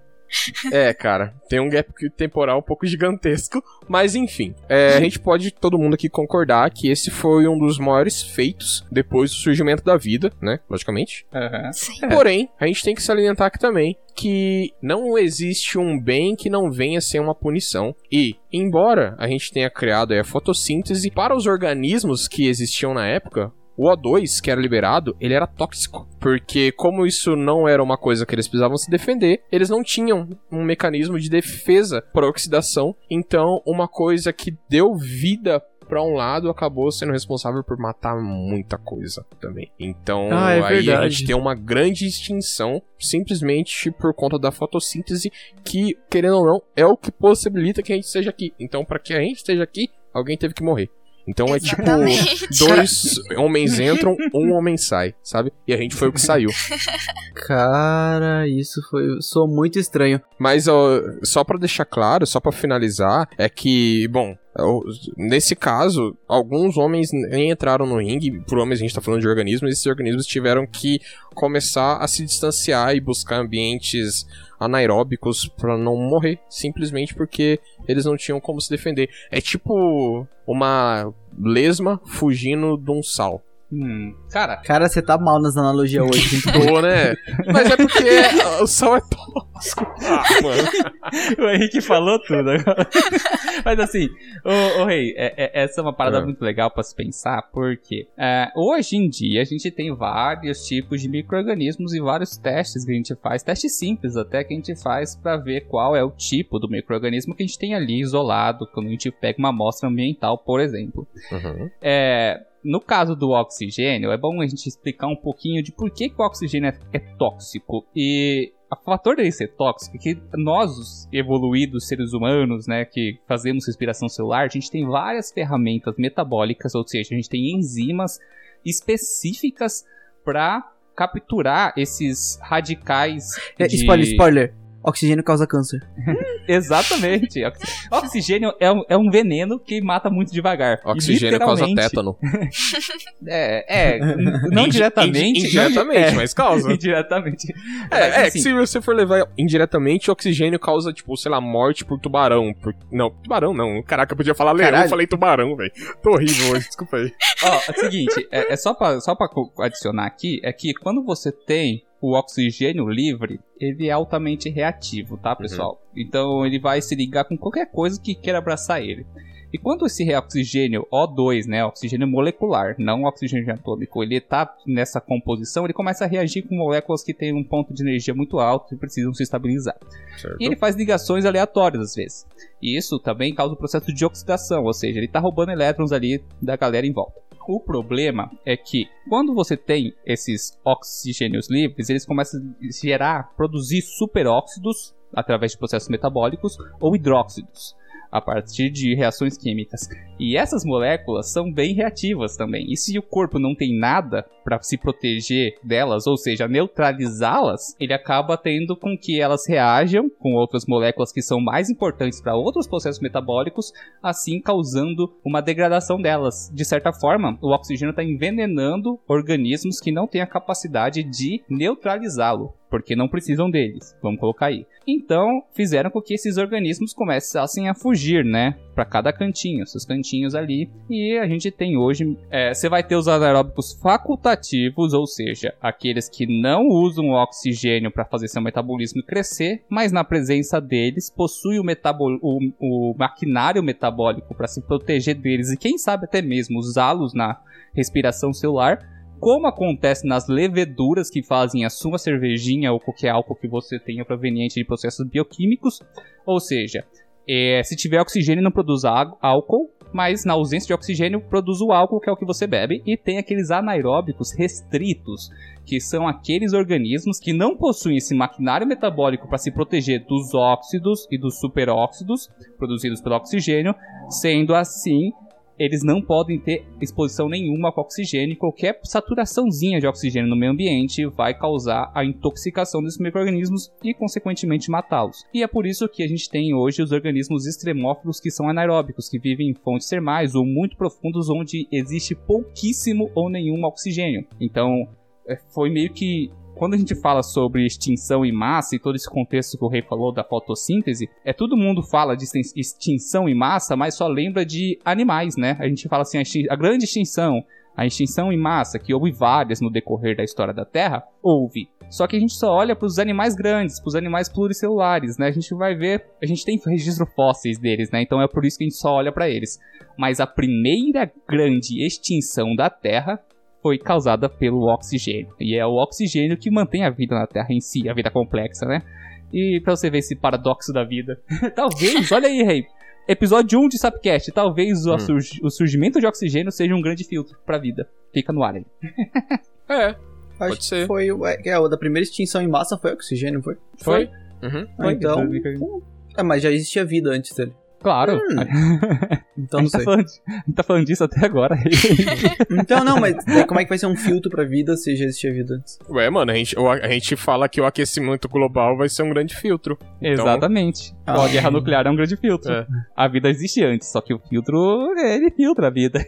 é, cara, tem um gap temporal um pouco gigantesco, mas enfim, é, a gente pode todo mundo aqui concordar que esse foi um dos maiores feitos depois do surgimento da vida, né? Logicamente. Aham. Sim. Porém, a gente tem que salientar aqui também que não existe um bem que não venha sem uma punição. E, embora a gente tenha criado aí a fotossíntese para os organismos que existiam na época, o O2 que era liberado, ele era tóxico. Porque como isso não era uma coisa que eles precisavam se defender, eles não tinham um mecanismo de defesa para oxidação. Então, uma coisa que deu vida para um lado acabou sendo responsável por matar muita coisa também. Então, Ah, é aí a verdade. gente tem uma grande extinção simplesmente por conta da fotossíntese que, querendo ou não, é o que possibilita que a gente esteja aqui. Então, para que a gente esteja aqui, alguém teve que morrer. Então é tipo, Exatamente. dois homens entram, um homem sai, sabe? E a gente foi o que saiu. Cara, isso foi. Sou muito estranho. Mas ó, só pra deixar claro, só pra finalizar, é que, bom, nesse caso, alguns homens nem entraram no ringue, por homens a gente tá falando de organismos, esses organismos tiveram que começar a se distanciar e buscar ambientes anaeróbicos pra não morrer, simplesmente porque eles não tinham como se defender. É tipo uma lesma fugindo de um sal. Hum, cara, Cara, você tá mal nas analogias hoje. Tô, né? Mas é porque o sal é tóxico. Ah, mano. o Henrique falou tudo agora. Mas assim, ô, ô Rei, é- é- essa é uma parada É. muito legal pra se pensar, porque é, hoje em dia a gente tem vários tipos de micro-organismos e vários testes que a gente faz, testes simples até que a gente faz pra ver qual é o tipo do micro-organismo que a gente tem ali isolado, quando a gente pega uma amostra ambiental, por exemplo. Uhum. É, no caso do oxigênio, é bom a gente explicar um pouquinho de por que, que o oxigênio é, é tóxico. E o fator dele ser tóxico é que nós, os evoluídos seres humanos, né, que fazemos respiração celular, a gente tem várias ferramentas metabólicas, ou seja, a gente tem enzimas específicas para capturar esses radicais. É, de- Spoiler, spoiler. Oxigênio causa câncer. Exatamente. Oxi- Oxigênio é um, é um veneno que mata muito devagar. Oxigênio causa tétano. É, é, não Indi- diretamente. indiretamente, é, mas causa. indiretamente. É, Mas, é assim, que se você for levar indiretamente, oxigênio causa, tipo, sei lá, morte por tubarão. Por... Não, tubarão não. Caraca, eu podia falar leão, Caralho. eu falei tubarão, velho. Tô horrível hoje, desculpa aí. Ó, é o seguinte, é, é só pra, só pra adicionar aqui, é que quando você tem o oxigênio livre, ele é altamente reativo, tá, pessoal? Então ele vai se ligar com qualquer coisa que queira abraçar ele. E quando esse oxigênio O2, né, oxigênio molecular, não oxigênio atômico, ele tá nessa composição, ele começa a reagir com moléculas que têm um ponto de energia muito alto e precisam se estabilizar. Certo. E ele faz ligações aleatórias às vezes. E isso também causa o processo de oxidação, ou seja, ele tá roubando elétrons ali da galera em volta. O problema é que quando você tem esses oxigênios livres, eles começam a gerar, produzir superóxidos através de processos metabólicos ou hidróxidos a partir de reações químicas. E essas moléculas são bem reativas também. E se o corpo não tem nada para se proteger delas, ou seja, neutralizá-las, ele acaba tendo com que elas reajam com outras moléculas que são mais importantes para outros processos metabólicos, assim causando uma degradação delas. De certa forma, o oxigênio está envenenando organismos que não têm a capacidade de neutralizá-lo porque não precisam deles. Vamos colocar aí. Então, fizeram com que esses organismos começassem a fugir, né? Para cada cantinho, seus cantinhos ali. E a gente tem hoje. é, Você vai ter os anaeróbicos facultativos, ou seja, aqueles que não usam oxigênio para fazer seu metabolismo crescer, mas na presença deles possui o, o, o maquinário metabólico para se proteger deles e quem sabe até mesmo usá-los na respiração celular como acontece nas leveduras que fazem a sua cervejinha ou qualquer álcool que você tenha proveniente de processos bioquímicos. Ou seja, é, se tiver oxigênio não produz álcool, mas na ausência de oxigênio produz o álcool que é o que você bebe. E tem aqueles anaeróbicos restritos, que são aqueles organismos que não possuem esse maquinário metabólico para se proteger dos óxidos e dos superóxidos produzidos pelo oxigênio, sendo assim eles não podem ter exposição nenhuma com oxigênio. Qualquer saturaçãozinha de oxigênio no meio ambiente vai causar a intoxicação desses micro-organismos e, consequentemente, matá-los. E é por isso que a gente tem hoje os organismos extremófilos que são anaeróbicos, que vivem em fontes termais ou muito profundos onde existe pouquíssimo ou nenhum oxigênio. Então, é, foi meio que quando a gente fala sobre extinção em massa e todo esse contexto que o rei falou da fotossíntese, é todo mundo fala de extin- extinção em massa, mas só lembra de animais, né? A gente fala assim, a, a grande extinção, a extinção em massa, que houve várias no decorrer da história da Terra, houve. Só que a gente só olha para os animais grandes, para os animais pluricelulares, né? A gente vai ver, a gente tem registro fósseis deles, né? Então é por isso que a gente só olha para eles. Mas a primeira grande extinção da Terra foi causada pelo oxigênio. E é o oxigênio que mantém a vida na Terra em si, a vida complexa, né? E pra você ver esse paradoxo da vida. talvez, olha aí, Rei. Episódio 1 de Sapcast. Talvez o, Hum. o surgimento de oxigênio seja um grande filtro pra vida. Fica no ar aí. É, Acho Pode que ser. Foi, o- é, é, o da primeira extinção em massa foi oxigênio, não foi? foi. Uhum. Ah, então. É, mas já existia vida antes dele. Claro. Então a, não tá sei. falando, de- a gente tá falando disso até agora. Então não, mas como é que vai ser um filtro pra vida se já existia vida antes? Ué, mano, a gente, a gente fala que o aquecimento global vai ser um grande filtro. Exatamente. Ah. a guerra nuclear é um grande filtro. É. A vida existe antes, só que o filtro, ele filtra a vida.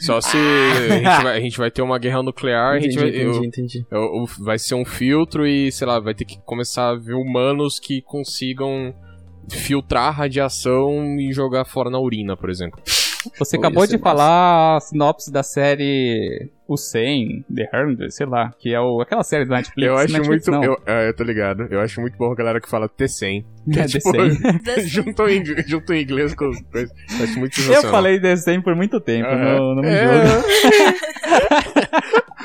Só se a gente, vai, a gente vai ter uma guerra nuclear, a gente Entendi, vai, entendi, eu- entendi. eu- eu- vai ser um filtro e, sei lá, vai ter que começar a ver humanos que consigam filtrar a radiação e jogar fora na urina, por exemplo. Você Pô, acabou de falar a sinopse da série O 100, The 100, sei lá, que é o, aquela série da Netflix. eu acho Netflix, muito. Eu, é, eu tô ligado. Eu acho muito bom a galera que fala T100. é tipo, The 100. juntou em, juntou em inglês com coisa. Eu acho muito Eu falei The 100 por muito tempo, Aham. não, não me É. julga.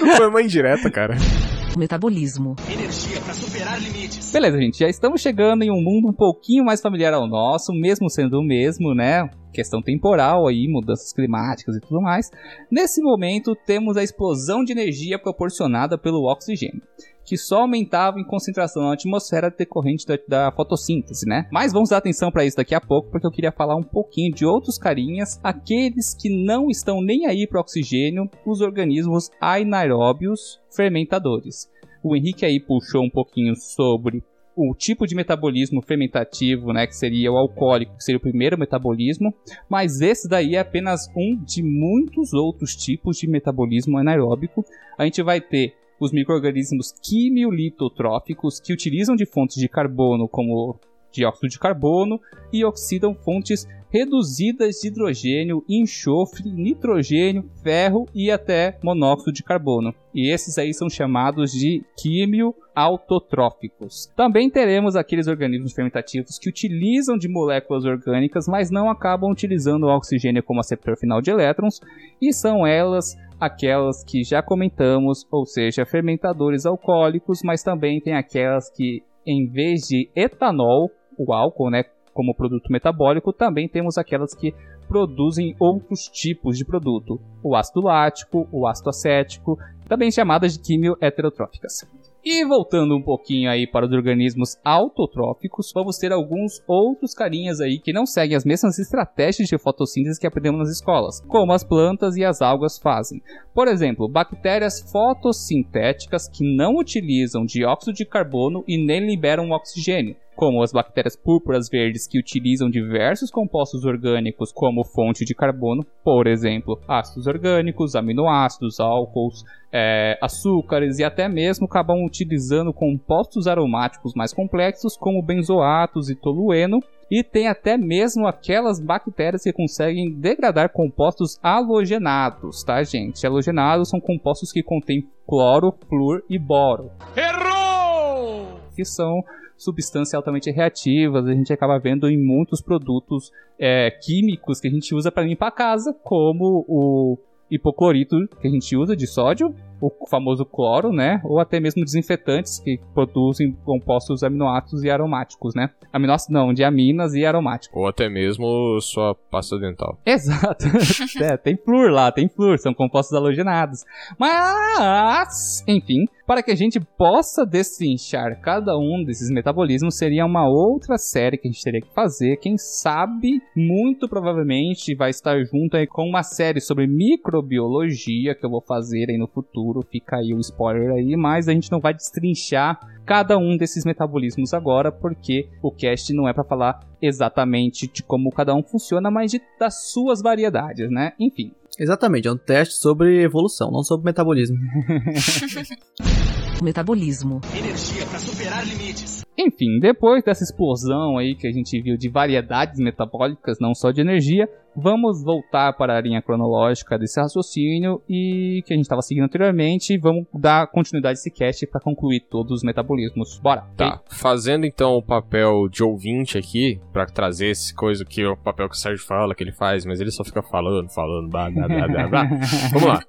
Foi uma indireta, cara. Metabolismo. Energia para superar limites. Beleza, gente, já estamos chegando em um mundo um pouquinho mais familiar ao nosso, mesmo sendo o mesmo, né? Questão temporal aí, mudanças climáticas e tudo mais. Nesse momento, temos a explosão de energia proporcionada pelo oxigênio, que só aumentava em concentração na atmosfera decorrente da, da fotossíntese, né? Mas vamos dar atenção para isso daqui a pouco, porque eu queria falar um pouquinho de outros carinhas, aqueles que não estão nem aí para oxigênio, os organismos anaeróbios fermentadores. O Henrique aí puxou um pouquinho sobre o tipo de metabolismo fermentativo, né, que seria o alcoólico, que seria o primeiro metabolismo, mas esse daí é apenas um de muitos outros tipos de metabolismo anaeróbico. A gente vai ter os micro-organismos quimiolitotróficos que utilizam de fontes de carbono como dióxido de carbono e oxidam fontes reduzidas de hidrogênio, enxofre, nitrogênio, ferro e até monóxido de carbono. E esses aí são chamados de quimioautotróficos. Também teremos aqueles organismos fermentativos que utilizam de moléculas orgânicas, mas não acabam utilizando o oxigênio como aceptor final de elétrons, e são elas aquelas que já comentamos, ou seja, fermentadores alcoólicos, mas também tem aquelas que em vez de etanol, o álcool, né, como produto metabólico, também temos aquelas que produzem outros tipos de produto, o ácido lático, o ácido acético, também chamadas de quimioheterotróficas. E voltando um pouquinho aí para os organismos autotróficos, vamos ter alguns outros carinhas aí que não seguem as mesmas estratégias de fotossíntese que aprendemos nas escolas, como as plantas e as algas fazem. Por exemplo, bactérias fotossintéticas que não utilizam dióxido de carbono e nem liberam oxigênio, como as bactérias púrpuras verdes que utilizam diversos compostos orgânicos como fonte de carbono, por exemplo, ácidos orgânicos, aminoácidos, álcools, é, açúcares e até mesmo acabam utilizando compostos aromáticos mais complexos como benzoatos e tolueno. E tem até mesmo aquelas bactérias que conseguem degradar compostos halogenados, tá, gente? Halogenados são compostos que contêm cloro, flúor e boro. Errou! que são substâncias altamente reativas, a gente acaba vendo em muitos produtos é, químicos que a gente usa para limpar a casa, como o hipoclorito que a gente usa de sódio, o famoso cloro, né? Ou até mesmo desinfetantes que produzem compostos aminoácidos e aromáticos, né? Aminoácidos não, de aminas e aromáticos. Ou até mesmo sua pasta dental. Exato. é, tem flúor lá, tem flúor, são compostos halogenados. Mas, enfim, para que a gente possa destrinchar cada um desses metabolismos, seria uma outra série que a gente teria que fazer. Quem sabe, muito provavelmente, vai estar junto aí com uma série sobre microbiologia que eu vou fazer aí no futuro. Fica aí o spoiler aí, mas a gente não vai destrinchar cada um desses metabolismos agora, porque o cast não é para falar exatamente de como cada um funciona, mas de, das suas variedades, né? Enfim. Exatamente, é um teste sobre evolução, não sobre metabolismo. Metabolismo. Energia para superar limites. Enfim, depois dessa explosão aí que a gente viu de variedades metabólicas, não só de energia, vamos voltar para a linha cronológica desse raciocínio e que a gente estava seguindo anteriormente. e Vamos dar continuidade a esse cast para concluir todos os metabolismos. Bora! Tá, fazendo então o papel de ouvinte aqui, pra trazer esse coisa que é o papel que o Sérgio fala que ele faz, mas ele só fica falando, falando, blá blá blá blá blá. Vamos lá.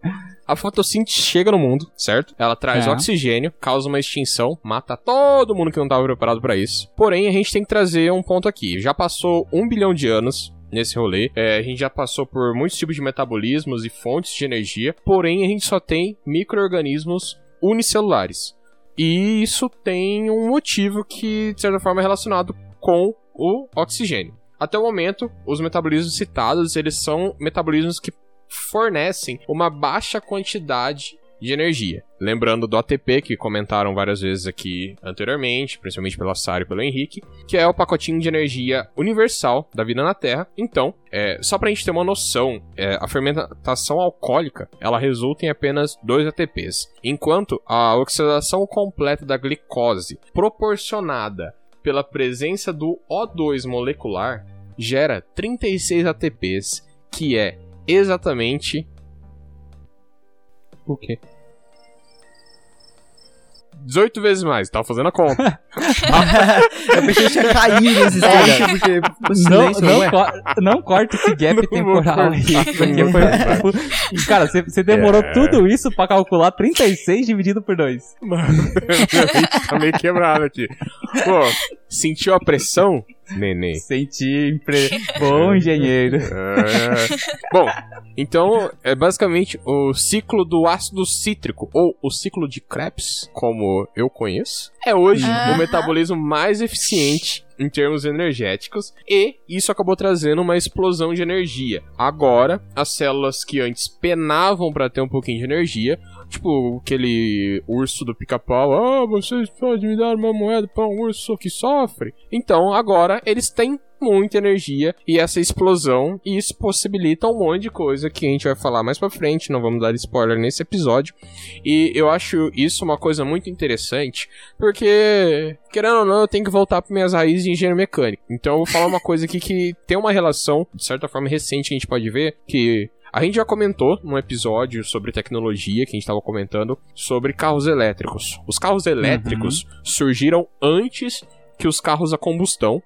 A fotossíntese chega no mundo, certo? Ela traz É. oxigênio, causa uma extinção, mata todo mundo que não estava preparado pra isso. Porém, a gente tem que trazer um ponto aqui. Já passou um bilhão de anos nesse rolê. É, a gente já passou por muitos tipos de metabolismos e fontes de energia. Porém, a gente só tem micro-organismos unicelulares. E isso tem um motivo que, de certa forma, é relacionado com o oxigênio. até o momento, os metabolismos citados, eles são metabolismos que fornecem uma baixa quantidade de energia. Lembrando do ATP, que comentaram várias vezes aqui anteriormente, principalmente pela Sara e pelo Henrique, que é o pacotinho de energia universal da vida na Terra. Então, é, só pra gente ter uma noção, é, a fermentação alcoólica, ela resulta em apenas 2 ATPs, enquanto a oxidação completa da glicose, proporcionada pela presença do O2 molecular, gera 36 ATPs, que é exatamente o quê? 18 vezes mais, tava fazendo a conta. eu pensei que tinha caído nesse instante, porque o Não, silêncio, não, ué. co- não corta esse gap Não temporal aí. Porque foi, cara, você, você demorou É. tudo isso pra calcular 36 dividido por 2. Mano, tá meio quebrada aqui. Pô, sentiu a pressão, neném? Senti. Impre... Bom engenheiro. É. Bom, então é basicamente o ciclo do ácido cítrico, ou o ciclo de Krebs, como eu conheço, é hoje o metabolismo mais eficiente em termos energéticos e isso acabou trazendo uma explosão de energia. Agora, as células que antes penavam para ter um pouquinho de energia, tipo aquele urso do pica-pau, ah, vocês podem me dar uma moeda para um urso que sofre. Então, agora eles têm muita energia e essa explosão e isso possibilita um monte de coisa que a gente vai falar mais pra frente, não vamos dar spoiler nesse episódio. E eu acho isso uma coisa muito interessante, porque querendo ou não, eu tenho que voltar para minhas raízes de engenheiro mecânico. Então eu vou falar uma coisa aqui que tem uma relação, de certa forma recente a gente pode ver, que a gente já comentou num episódio sobre tecnologia que a gente estava comentando sobre carros elétricos. Os carros elétricos surgiram antes que os carros a combustão.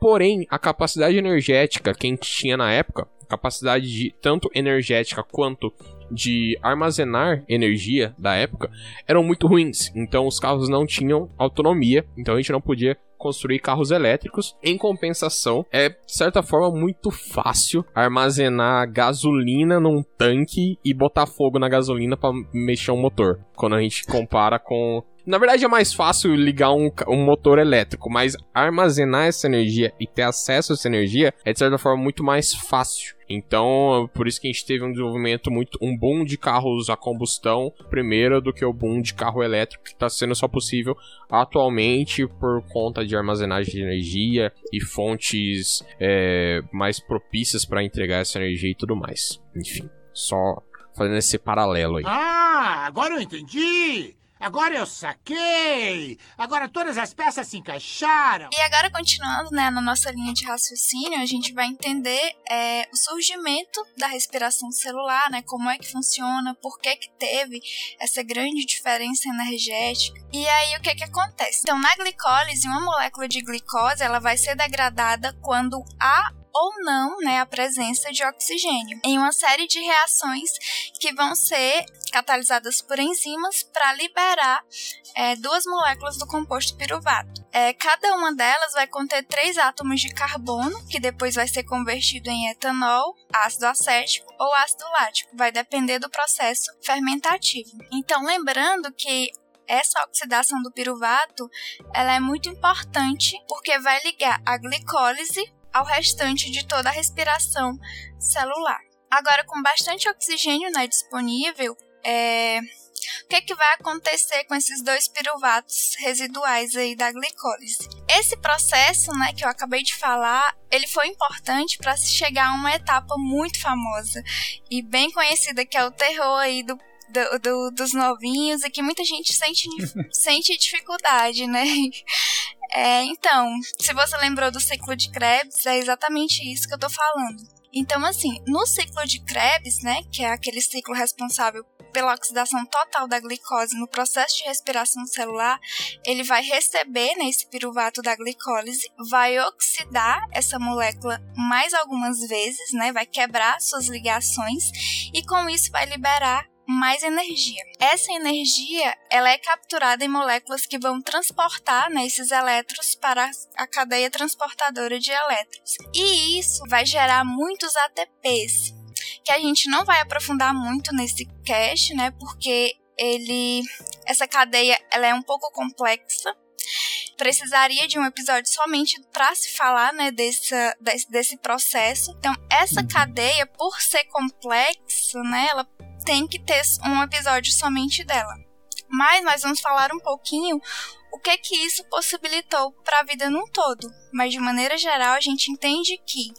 Porém, a capacidade energética que a gente tinha na época, capacidade de tanto energética quanto de armazenar energia da época, eram muito ruins. Então os carros não tinham autonomia, então a gente não podia construir carros elétricos. Em compensação, é de certa forma muito fácil armazenar gasolina num tanque e botar fogo na gasolina para mexer um motor. Quando a gente compara com na verdade é mais fácil ligar um, um motor elétrico, mas armazenar essa energia e ter acesso a essa energia é de certa forma muito mais fácil. Então, por isso que a gente teve um desenvolvimento muito um boom de carros a combustão primeiro do que o boom de carro elétrico que está sendo só possível atualmente por conta de armazenagem de energia e fontes é, mais propícias para entregar essa energia e tudo mais. Enfim, só fazendo esse paralelo aí. Ah, agora eu entendi! Agora eu saquei! Agora todas as peças se encaixaram! E agora, continuando né, na nossa linha de raciocínio, a gente vai entender é, o surgimento da respiração celular, né, como é que funciona, por que, que teve essa grande diferença energética. E aí, o que, que acontece? Então, na glicólise, uma molécula de glicose ela vai ser degradada quando há ou não né, a presença de oxigênio em uma série de reações que vão ser catalisadas por enzimas para liberar é, duas moléculas do composto piruvato. É, cada uma delas vai conter três átomos de carbono, que depois vai ser convertido em etanol, ácido acético ou ácido lático. Vai depender do processo fermentativo. Então, lembrando que essa oxidação do piruvato ela é muito importante porque vai ligar a glicólise ao restante de toda a respiração celular. Agora, com bastante oxigênio né, disponível, é, o que, que vai acontecer com esses dois piruvatos residuais aí da glicólise? Esse processo, né, que eu acabei de falar, ele foi importante para se chegar a uma etapa muito famosa e bem conhecida que é o terror aí do do- do- dos novinhos e que muita gente sente, sente dificuldade, né? É, então, se você lembrou do ciclo de Krebs, é exatamente isso que eu tô falando. Então, assim, no ciclo de Krebs, né, que é aquele ciclo responsável pela oxidação total da glicose no processo de respiração celular, ele vai receber né, esse piruvato da glicólise, vai oxidar essa molécula mais algumas vezes, né, vai quebrar suas ligações e com isso vai liberar mais energia. Essa energia ela é capturada em moléculas que vão transportar né, esses elétrons para a cadeia transportadora de elétrons. E isso vai gerar muitos ATPs, que a gente não vai aprofundar muito nesse cast, né? Porque ele essa cadeia ela é um pouco complexa. precisaria de um episódio somente para se falar, né, desse, desse, desse processo. Então, essa cadeia, por ser complexo, né, ela tem que ter um episódio somente dela. Mas nós vamos falar um pouquinho o que que isso possibilitou para a vida num todo. Mas de maneira geral, a gente entende que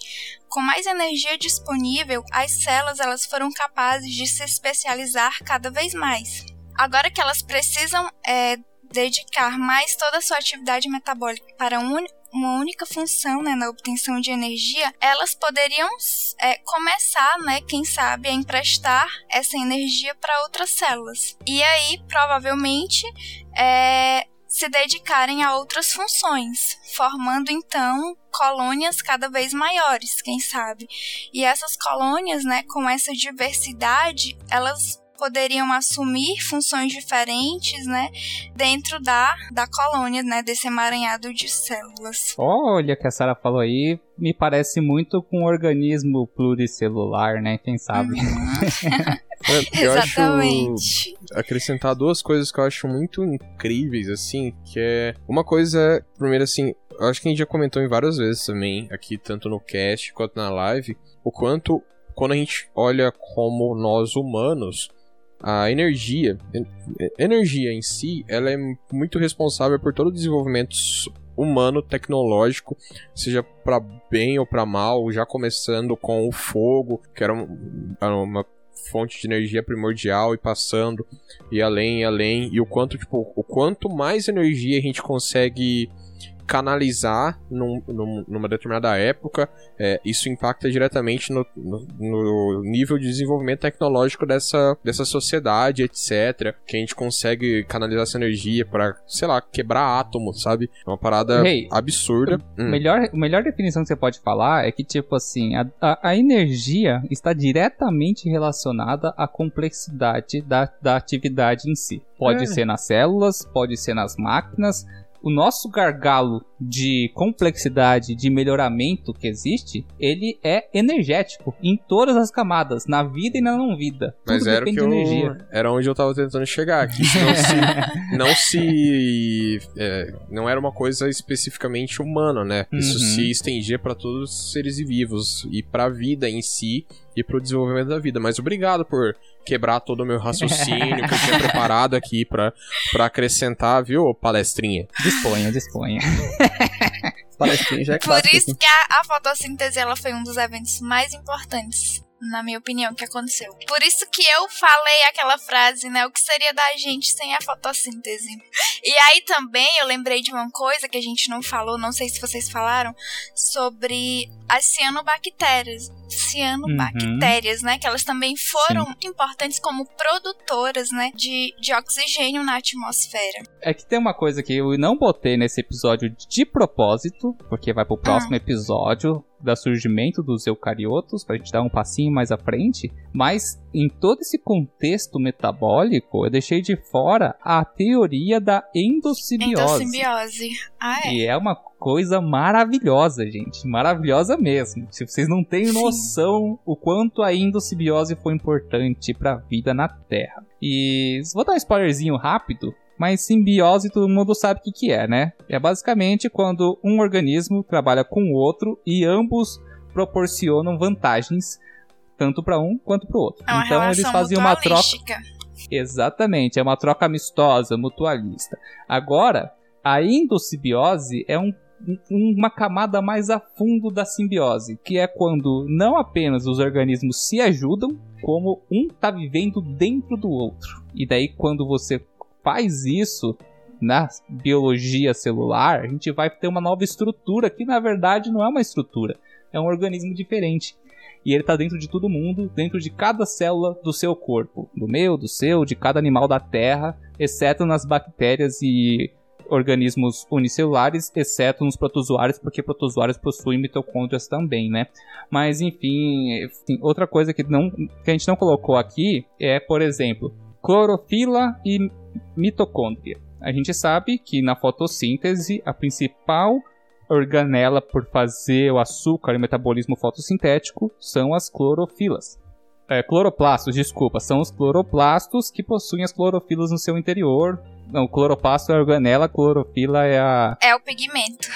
com mais energia disponível, as células elas foram capazes de se especializar cada vez mais. Agora que elas precisam é, dedicar mais toda a sua atividade metabólica para um, uma única função né, na obtenção de energia, elas poderiam é, começar, né, quem sabe, a emprestar essa energia para outras células. E aí, provavelmente, é, se dedicarem a outras funções, formando então colônias cada vez maiores, quem sabe. E essas colônias, né, com essa diversidade, elas poderiam assumir funções diferentes, né, dentro da, da colônia, né, desse emaranhado de células. Olha que a Sara falou aí, me parece muito com um organismo pluricelular, né, quem sabe. Uhum. É, eu Exatamente. acho acrescentar duas coisas que eu acho muito incríveis, assim, que é uma coisa, primeiro assim, eu acho que a gente já comentou em várias vezes também, aqui tanto no cast quanto na live, o quanto quando a gente olha como nós humanos a energia, energia em si, ela é muito responsável por todo o desenvolvimento humano tecnológico, seja para bem ou para mal, já começando com o fogo, que era uma fonte de energia primordial e passando e além e além e o quanto tipo o quanto mais energia a gente consegue canalizar num, num, numa determinada época, é, isso impacta diretamente no, no, no, nível de desenvolvimento tecnológico dessa, dessa sociedade, etc. Que a gente consegue canalizar essa energia para, sei lá, quebrar átomos, sabe? É uma parada Hey, absurda. A Hum. melhor, melhor definição que você pode falar é que, tipo assim, a, a, a energia está diretamente relacionada à complexidade da, da atividade em si. Pode É. ser nas células, pode ser nas máquinas. O nosso gargalo de complexidade, de melhoramento que existe, ele é energético em todas as camadas, na vida e na não vida. Mas Tudo era o que eu, era onde eu tava tentando chegar, que isso não se, não se é, não era uma coisa especificamente humana, né? Isso Uhum. se estendia pra todos os seres vivos e pra vida em si e pro desenvolvimento da vida. Mas obrigado por quebrar todo o meu raciocínio que eu tinha preparado aqui pra, pra acrescentar, viu, palestrinha? Disponha, disponha. Palestrinha já é Por clássico. isso que a, a fotossíntese ela foi um dos eventos mais importantes, na minha opinião, que aconteceu. Por isso que eu falei aquela frase, né? O que seria da gente sem a fotossíntese? E aí também eu lembrei de uma coisa que a gente não falou, não sei se vocês falaram, sobre as cianobactérias. Cianobactérias, né? Que elas também foram muito importantes como produtoras, né? De, de oxigênio na atmosfera. É que tem uma coisa que eu não botei nesse episódio de propósito, porque vai pro próximo episódio da surgimento dos eucariotos, pra gente dar um passinho mais à frente, mas em todo esse contexto metabólico, eu deixei de fora a teoria da endossimbiose. Endossimbiose. Ah, é. E é uma coisa maravilhosa, gente. Maravilhosa mesmo. Se vocês não têm Sim. noção o quanto a endossimbiose foi importante para a vida na Terra. E vou dar um spoilerzinho rápido, mas simbiose todo mundo sabe o que, que é, né? É basicamente quando um organismo trabalha com o outro e ambos proporcionam vantagens tanto para um quanto para o outro. É então eles faziam uma troca. Exatamente, é uma troca amistosa, mutualista. Agora, a endossimbiose é um- uma camada mais a fundo da simbiose, que é quando não apenas os organismos se ajudam, como um está vivendo dentro do outro. E daí, quando você faz isso na biologia celular, a gente vai ter uma nova estrutura que na verdade não é uma estrutura, é um organismo diferente. E ele está dentro de todo mundo, dentro de cada célula do seu corpo, do meu, do seu, de cada animal da Terra, exceto nas bactérias e organismos unicelulares, exceto nos protozoários, porque protozoários possuem mitocôndrias também, né? Mas enfim, outra coisa que, não, que a gente não colocou aqui é, por exemplo, clorofila e mitocôndria. A gente sabe que na fotossíntese a principal organela por fazer o açúcar e o metabolismo fotossintético são as clorofilas. é, cloroplastos, desculpa, são os cloroplastos que possuem as clorofilas no seu interior. Não, o cloroplasto é a organela, a clorofila é a É o pigmento.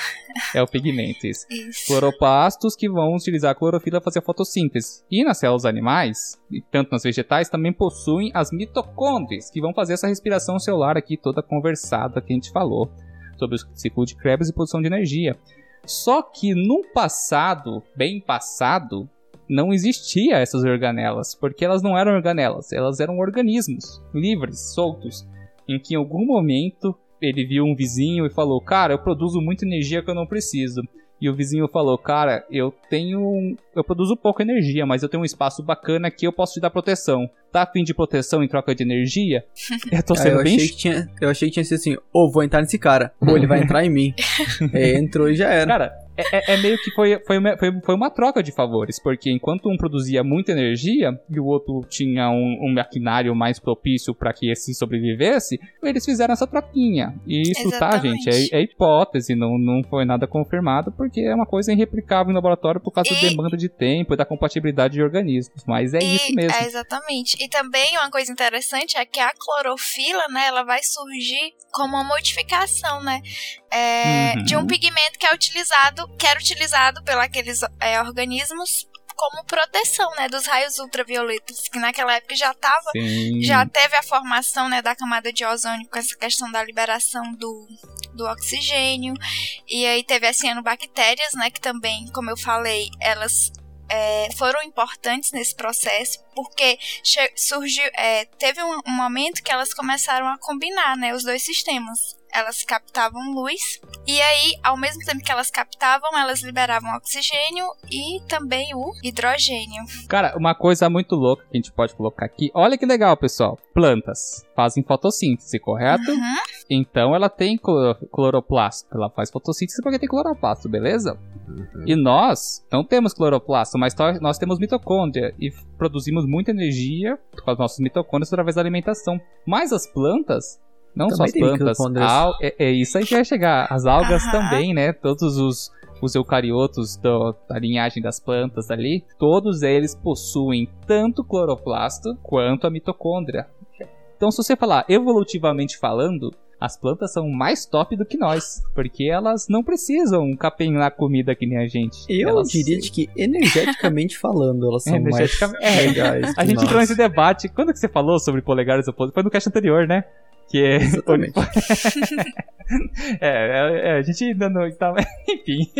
é o pigmento, isso. Isso. Cloroplastos que vão utilizar a clorofila para fazer a fotossíntese. E nas células animais, e tanto nas vegetais, também possuem as mitocôndrias, que vão fazer essa respiração celular aqui toda conversada que a gente falou sobre o ciclo de Krebs e produção de energia. Só que no passado, bem passado, não existia essas organelas, porque elas não eram organelas, elas eram organismos livres, soltos, em que em algum momento ele viu um vizinho e falou: "Cara, eu produzo muita energia que eu não preciso". E o vizinho falou: "Cara, eu tenho, um- eu produzo pouca energia, mas eu tenho um espaço bacana que eu posso te dar proteção. Tá a fim de proteção em troca de energia?" Eu tô sendo eu, bem achei que tinha, eu achei que tinha sido assim, ou vou entrar nesse cara, ou ele vai entrar em mim. É, entrou e já era. Cara, é, é- é meio que foi, foi, uma- foi, foi uma troca de favores, porque enquanto um produzia muita energia e o outro tinha um, um maquinário mais propício para que esse sobrevivesse, eles fizeram essa troquinha. E isso, tá, Exatamente. gente, é, é hipótese, não, não foi nada confirmado, porque é uma coisa irreplicável em laboratório por causa da E- demanda de tempo e da compatibilidade de organismos. Mas é E- isso mesmo. É, exatamente. E também uma coisa interessante é que a clorofila, né, ela vai surgir como uma modificação, né, é, Uhum. de um pigmento que é utilizado, que era utilizado pelos aqueles é, organismos como proteção, né, dos raios ultravioletas, que naquela época já estava Sim. já teve a formação né, da camada de ozônio com essa questão da liberação do, do oxigênio. E aí teve as cianobactérias, né? Que também, como eu falei, elas é, foram importantes nesse processo, porque surgiu, é, teve um, um momento que elas começaram a combinar né, os dois sistemas. Elas captavam luz e aí, ao mesmo tempo que elas captavam, elas liberavam oxigênio e também o hidrogênio. Cara, uma coisa muito louca que a gente pode colocar aqui. Olha que legal, pessoal. Plantas fazem fotossíntese, correto? Uhum. Então ela tem cloro- cloroplasto. Ela faz fotossíntese porque tem cloroplasto, beleza? E nós não temos cloroplasto, mas nós temos mitocôndria e produzimos muita energia com as nossas mitocôndrias através da alimentação. Mas as plantas, não só Também as tem plantas, al- é, é isso aí que vai chegar. As algas Aham. também, né? Todos os, os eucariotos do- da linhagem das plantas ali, todos eles possuem tanto cloroplasto quanto a mitocôndria. Então, se você falar evolutivamente falando, as plantas são mais top do que nós, porque elas não precisam capenhar comida que nem a gente. Eu Elas- diria de que, energeticamente falando, elas são mais é. legais. A que gente nós. entrou nesse debate. Quando que você falou sobre polegares opostos? Foi no cast anterior, né? Que é. Exatamente. é, é, é, a gente ainda não. Tá... Enfim.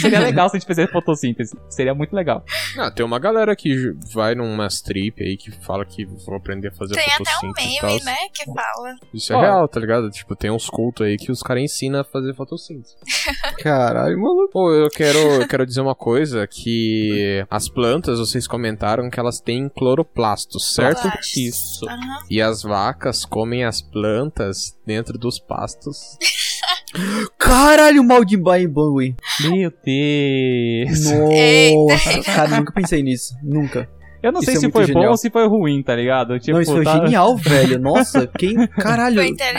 Seria legal se a gente fizesse fotossíntese. Seria muito legal. Ah, tem uma galera que vai numas trip aí que fala que vão aprender a fazer Tem até um fotossíntese e tal. meme, né, que fala. Isso é Ó. real, tá ligado? Tipo, tem uns cultos aí que os caras ensinam a fazer fotossíntese. Caralho, maluco. Pô, eu quero, eu quero dizer uma coisa, que as plantas, vocês comentaram que elas têm cloroplastos, certo? Plastos. Isso. Aham. E as vacas comem as plantas dentro dos pastos. Caralho, mal de Baibangui. Meu Deus. Nossa, cara, nunca pensei nisso. Nunca. Eu não Isso sei é se foi bom genial. ou se foi ruim, tá ligado? Tipo, não, isso foi tá- genial, velho. Nossa, quem. Caralho.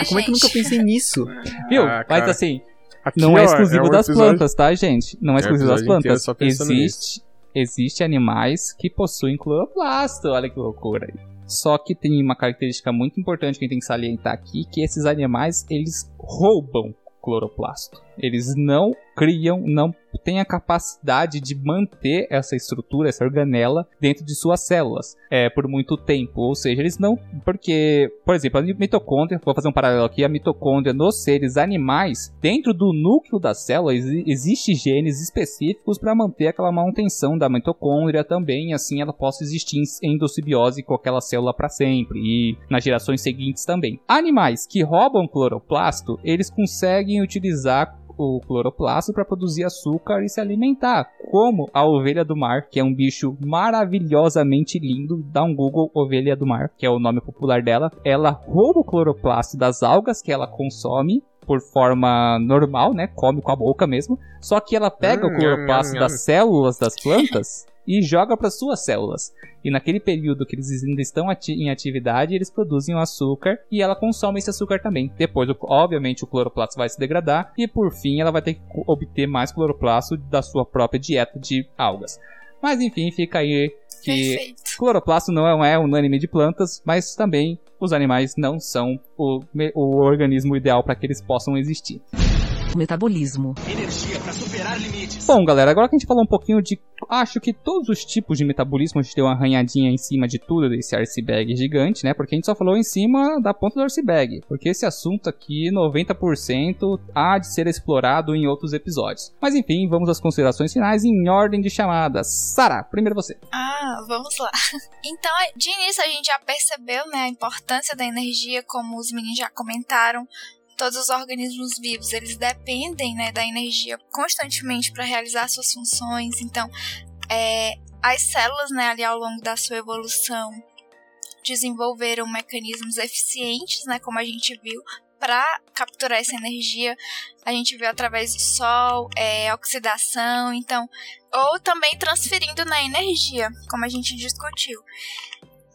Como é que eu nunca pensei nisso? Viu? Ah, Mas assim, Aqui, não é ó, exclusivo um das episódio- plantas, tá, gente? Não é É exclusivo das episódio inteiro plantas. Existe, existe animais que possuem cloroplasto. Olha que loucura aí. Só que tem uma característica muito importante que a gente tem que salientar aqui, que esses animais, eles roubam cloroplasto. Eles não criam, não têm a capacidade de manter essa estrutura, essa organela dentro de suas células é, por muito tempo. Ou seja, eles não. Porque, por exemplo, a mitocôndria, vou fazer um paralelo aqui, a mitocôndria nos seres animais, dentro do núcleo da célula, exi existe genes específicos para manter aquela manutenção da mitocôndria também, assim ela possa existir em endossimbiose com aquela célula para sempre e nas gerações seguintes também. Animais que roubam cloroplasto, eles conseguem utilizar o cloroplasto para produzir açúcar e se alimentar, como a ovelha do mar, que é um bicho maravilhosamente lindo. Dá um Google ovelha do mar, que é o nome popular dela. Ela rouba o cloroplasto das algas que ela consome por forma normal, né? Come com a boca mesmo. Só que ela pega Hum, o cloroplasto nham, das células das plantas e joga para suas células. E naquele período que eles ainda estão ati- em atividade, eles produzem o açúcar e ela consome esse açúcar também. Depois, obviamente, o cloroplasto vai se degradar e por fim ela vai ter que obter mais cloroplasto da sua própria dieta de algas. Mas enfim, fica aí que Perfeito. cloroplasto não é unânime de plantas, mas também os animais não são o, o organismo ideal para que eles possam existir. Metabolismo. Bom, galera, agora que a gente falou um pouquinho de. Acho que todos os tipos de metabolismo, a gente deu uma arranhadinha em cima de tudo desse iceberg gigante, né? Porque a gente só falou em cima da ponta do iceberg. Porque esse assunto aqui, 90%, há de ser explorado em outros episódios. Mas enfim, vamos às considerações finais em ordem de chamadas. Sara, primeiro você. Ah, vamos lá. Então, de início a gente já percebeu, né, a importância da energia, como os meninos já comentaram. Todos os organismos vivos, eles dependem, né, da energia constantemente para realizar suas funções. Então, é, as células, né, ali ao longo da sua evolução, desenvolveram mecanismos eficientes, né, como a gente viu, para capturar essa energia. A gente viu através do sol, é, oxidação, então ou também transferindo na energia, como a gente discutiu.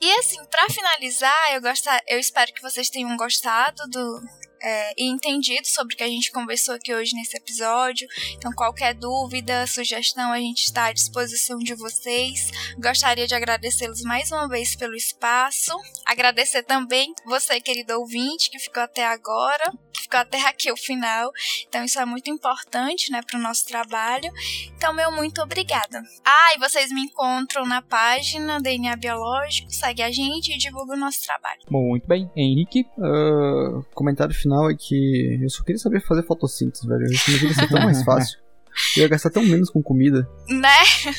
E assim, para finalizar, eu, gostar, eu espero que vocês tenham gostado do é, e entendido sobre o que a gente conversou aqui hoje nesse episódio. Então, qualquer dúvida, sugestão, a gente está à disposição de vocês. Gostaria de agradecê-los mais uma vez pelo espaço. Agradecer também você, querido ouvinte, que ficou até agora, que ficou até aqui o final. Então, isso é muito importante, né, para o nosso trabalho. Então, meu muito obrigada. Ah, e vocês me encontram na página DNA Biológico, segue a gente e divulga o nosso trabalho. Muito bem. Henrique. Ah, comentário final é que eu só queria saber fazer fotossíntese, velho. Isso imagina ser tão mais fácil. Eu ia gastar tão menos com comida. Né?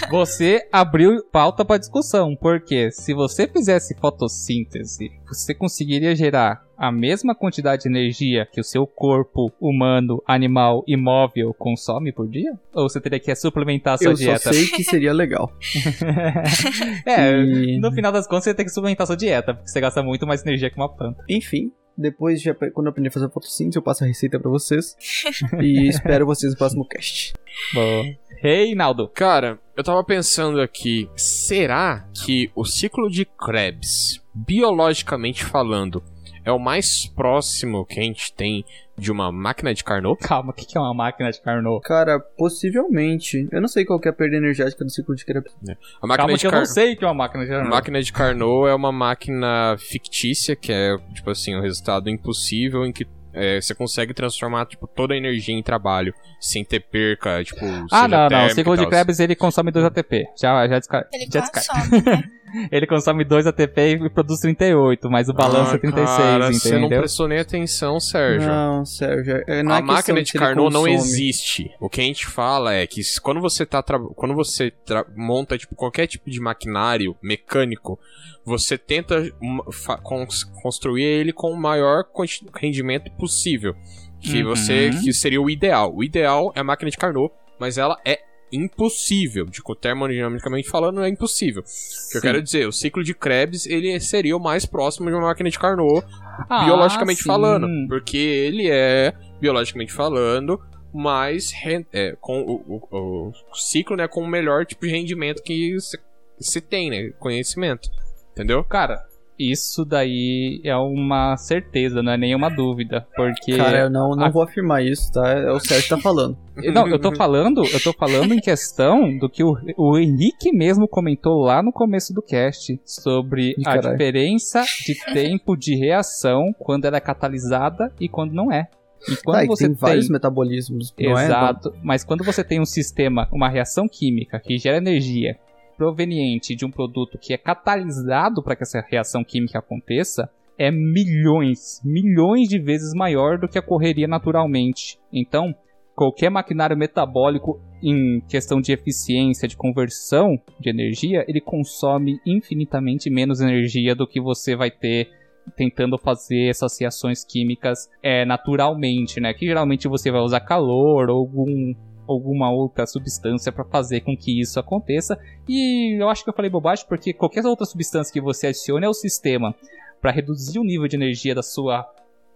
Você abriu pauta para discussão, porque se você fizesse fotossíntese, você conseguiria gerar a mesma quantidade de energia que o seu corpo humano, animal, imóvel consome por dia? Ou você teria que suplementar a sua eu dieta? só sei que seria legal. é, E- no final das contas você tem que suplementar a sua dieta, porque você gasta muito mais energia que uma planta. Enfim, depois, de, ap- quando eu aprendi a fazer fotossíntese, eu passo a receita pra vocês. e espero vocês no próximo cast. Bom. Reinaldo. Cara, eu tava pensando aqui, será que o ciclo de Krebs, biologicamente falando, é o mais próximo que a gente tem de uma máquina de Carnot? Calma, o que que é uma máquina de Carnot? Cara, possivelmente. Eu não sei qual que é a perda energética do ciclo de Krebs. A máquina Calma de que eu Car- não sei o que é uma máquina de A Carnot. máquina de Carnot é uma máquina fictícia, que é, tipo assim, um resultado impossível em que é, você consegue transformar, tipo, toda a energia em trabalho, sem ter perca, tipo, Ah, não, não. O ciclo e de. Krebs ele consome 2 ATP. Já, já, descar... Ele já descarta. consome, né? Ele consome 2 ATP e produz 38, mas o balanço Ah, é 36, cara, Você não entendeu? prestou nem atenção, Sérgio. Não, Sérgio. é- Não a é máquina de Carnot não existe. O que a gente fala é que quando você tá tra- quando você tra- monta tipo qualquer tipo de maquinário mecânico, você tenta cons- construir ele com o maior rendimento possível, que Uhum. você que seria o ideal. O ideal é a máquina de Carnot, mas ela é impossível, de termodinamicamente falando, é impossível. O que eu quero dizer, o ciclo de Krebs, ele seria o mais próximo de uma máquina de Carnot, Ah, biologicamente sim. falando. Porque ele é, biologicamente falando, mais é, com o, o- o ciclo, né, com o melhor tipo de rendimento que se, se tem, né? Conhecimento. Entendeu? Cara, isso daí é uma certeza, não é nenhuma dúvida. Porque. Cara, eu não, não a- vou afirmar isso, tá? É o Sérgio que tá falando. Não, eu tô falando, eu tô falando em questão do que o, o Henrique mesmo comentou lá no começo do cast sobre Ih, a diferença de tempo de reação quando ela é catalisada e quando não é. E quando Tá, você tem vários metabolismos, não é? Exato, mas quando você tem um sistema, uma reação química que gera energia proveniente de um produto que é catalisado para que essa reação química aconteça, é milhões, milhões de vezes maior do que ocorreria naturalmente. Então, qualquer maquinário metabólico em questão de eficiência de conversão de energia, ele consome infinitamente menos energia do que você vai ter tentando fazer essas reações químicas é, naturalmente, né? Que geralmente você vai usar calor ou algum, alguma outra substância para fazer com que isso aconteça. E eu acho que eu falei bobagem porque qualquer outra substância que você adicione ao sistema para reduzir o nível de energia da sua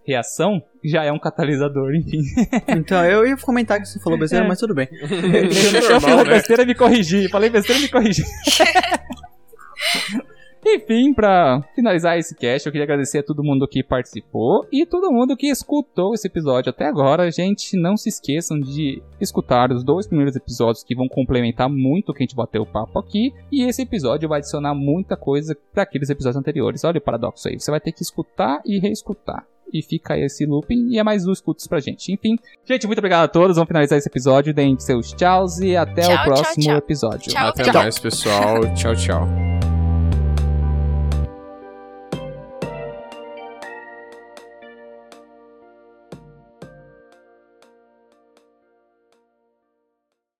reação já é um catalisador, enfim. Então, eu ia comentar que você falou besteira, É. mas tudo bem. eu fiz a normal, né? besteira e me corrigi. Falei besteira e me corrigi. Enfim, pra finalizar esse cast, eu queria agradecer a todo mundo que participou e todo mundo que escutou esse episódio até agora. Gente, não se esqueçam de escutar os dois primeiros episódios que vão complementar muito o que a gente bateu o papo aqui. E esse episódio vai adicionar muita coisa para aqueles episódios anteriores. Olha o paradoxo aí. Você vai ter que escutar e reescutar e fica esse looping e é mais dois escutos pra gente. Enfim, gente, muito obrigado a todos. Vamos finalizar esse episódio. Deem seus tchauz e até Tchau, o tchau, próximo tchau. episódio. Tchau, Até tchau. mais, pessoal. Tchau, tchau.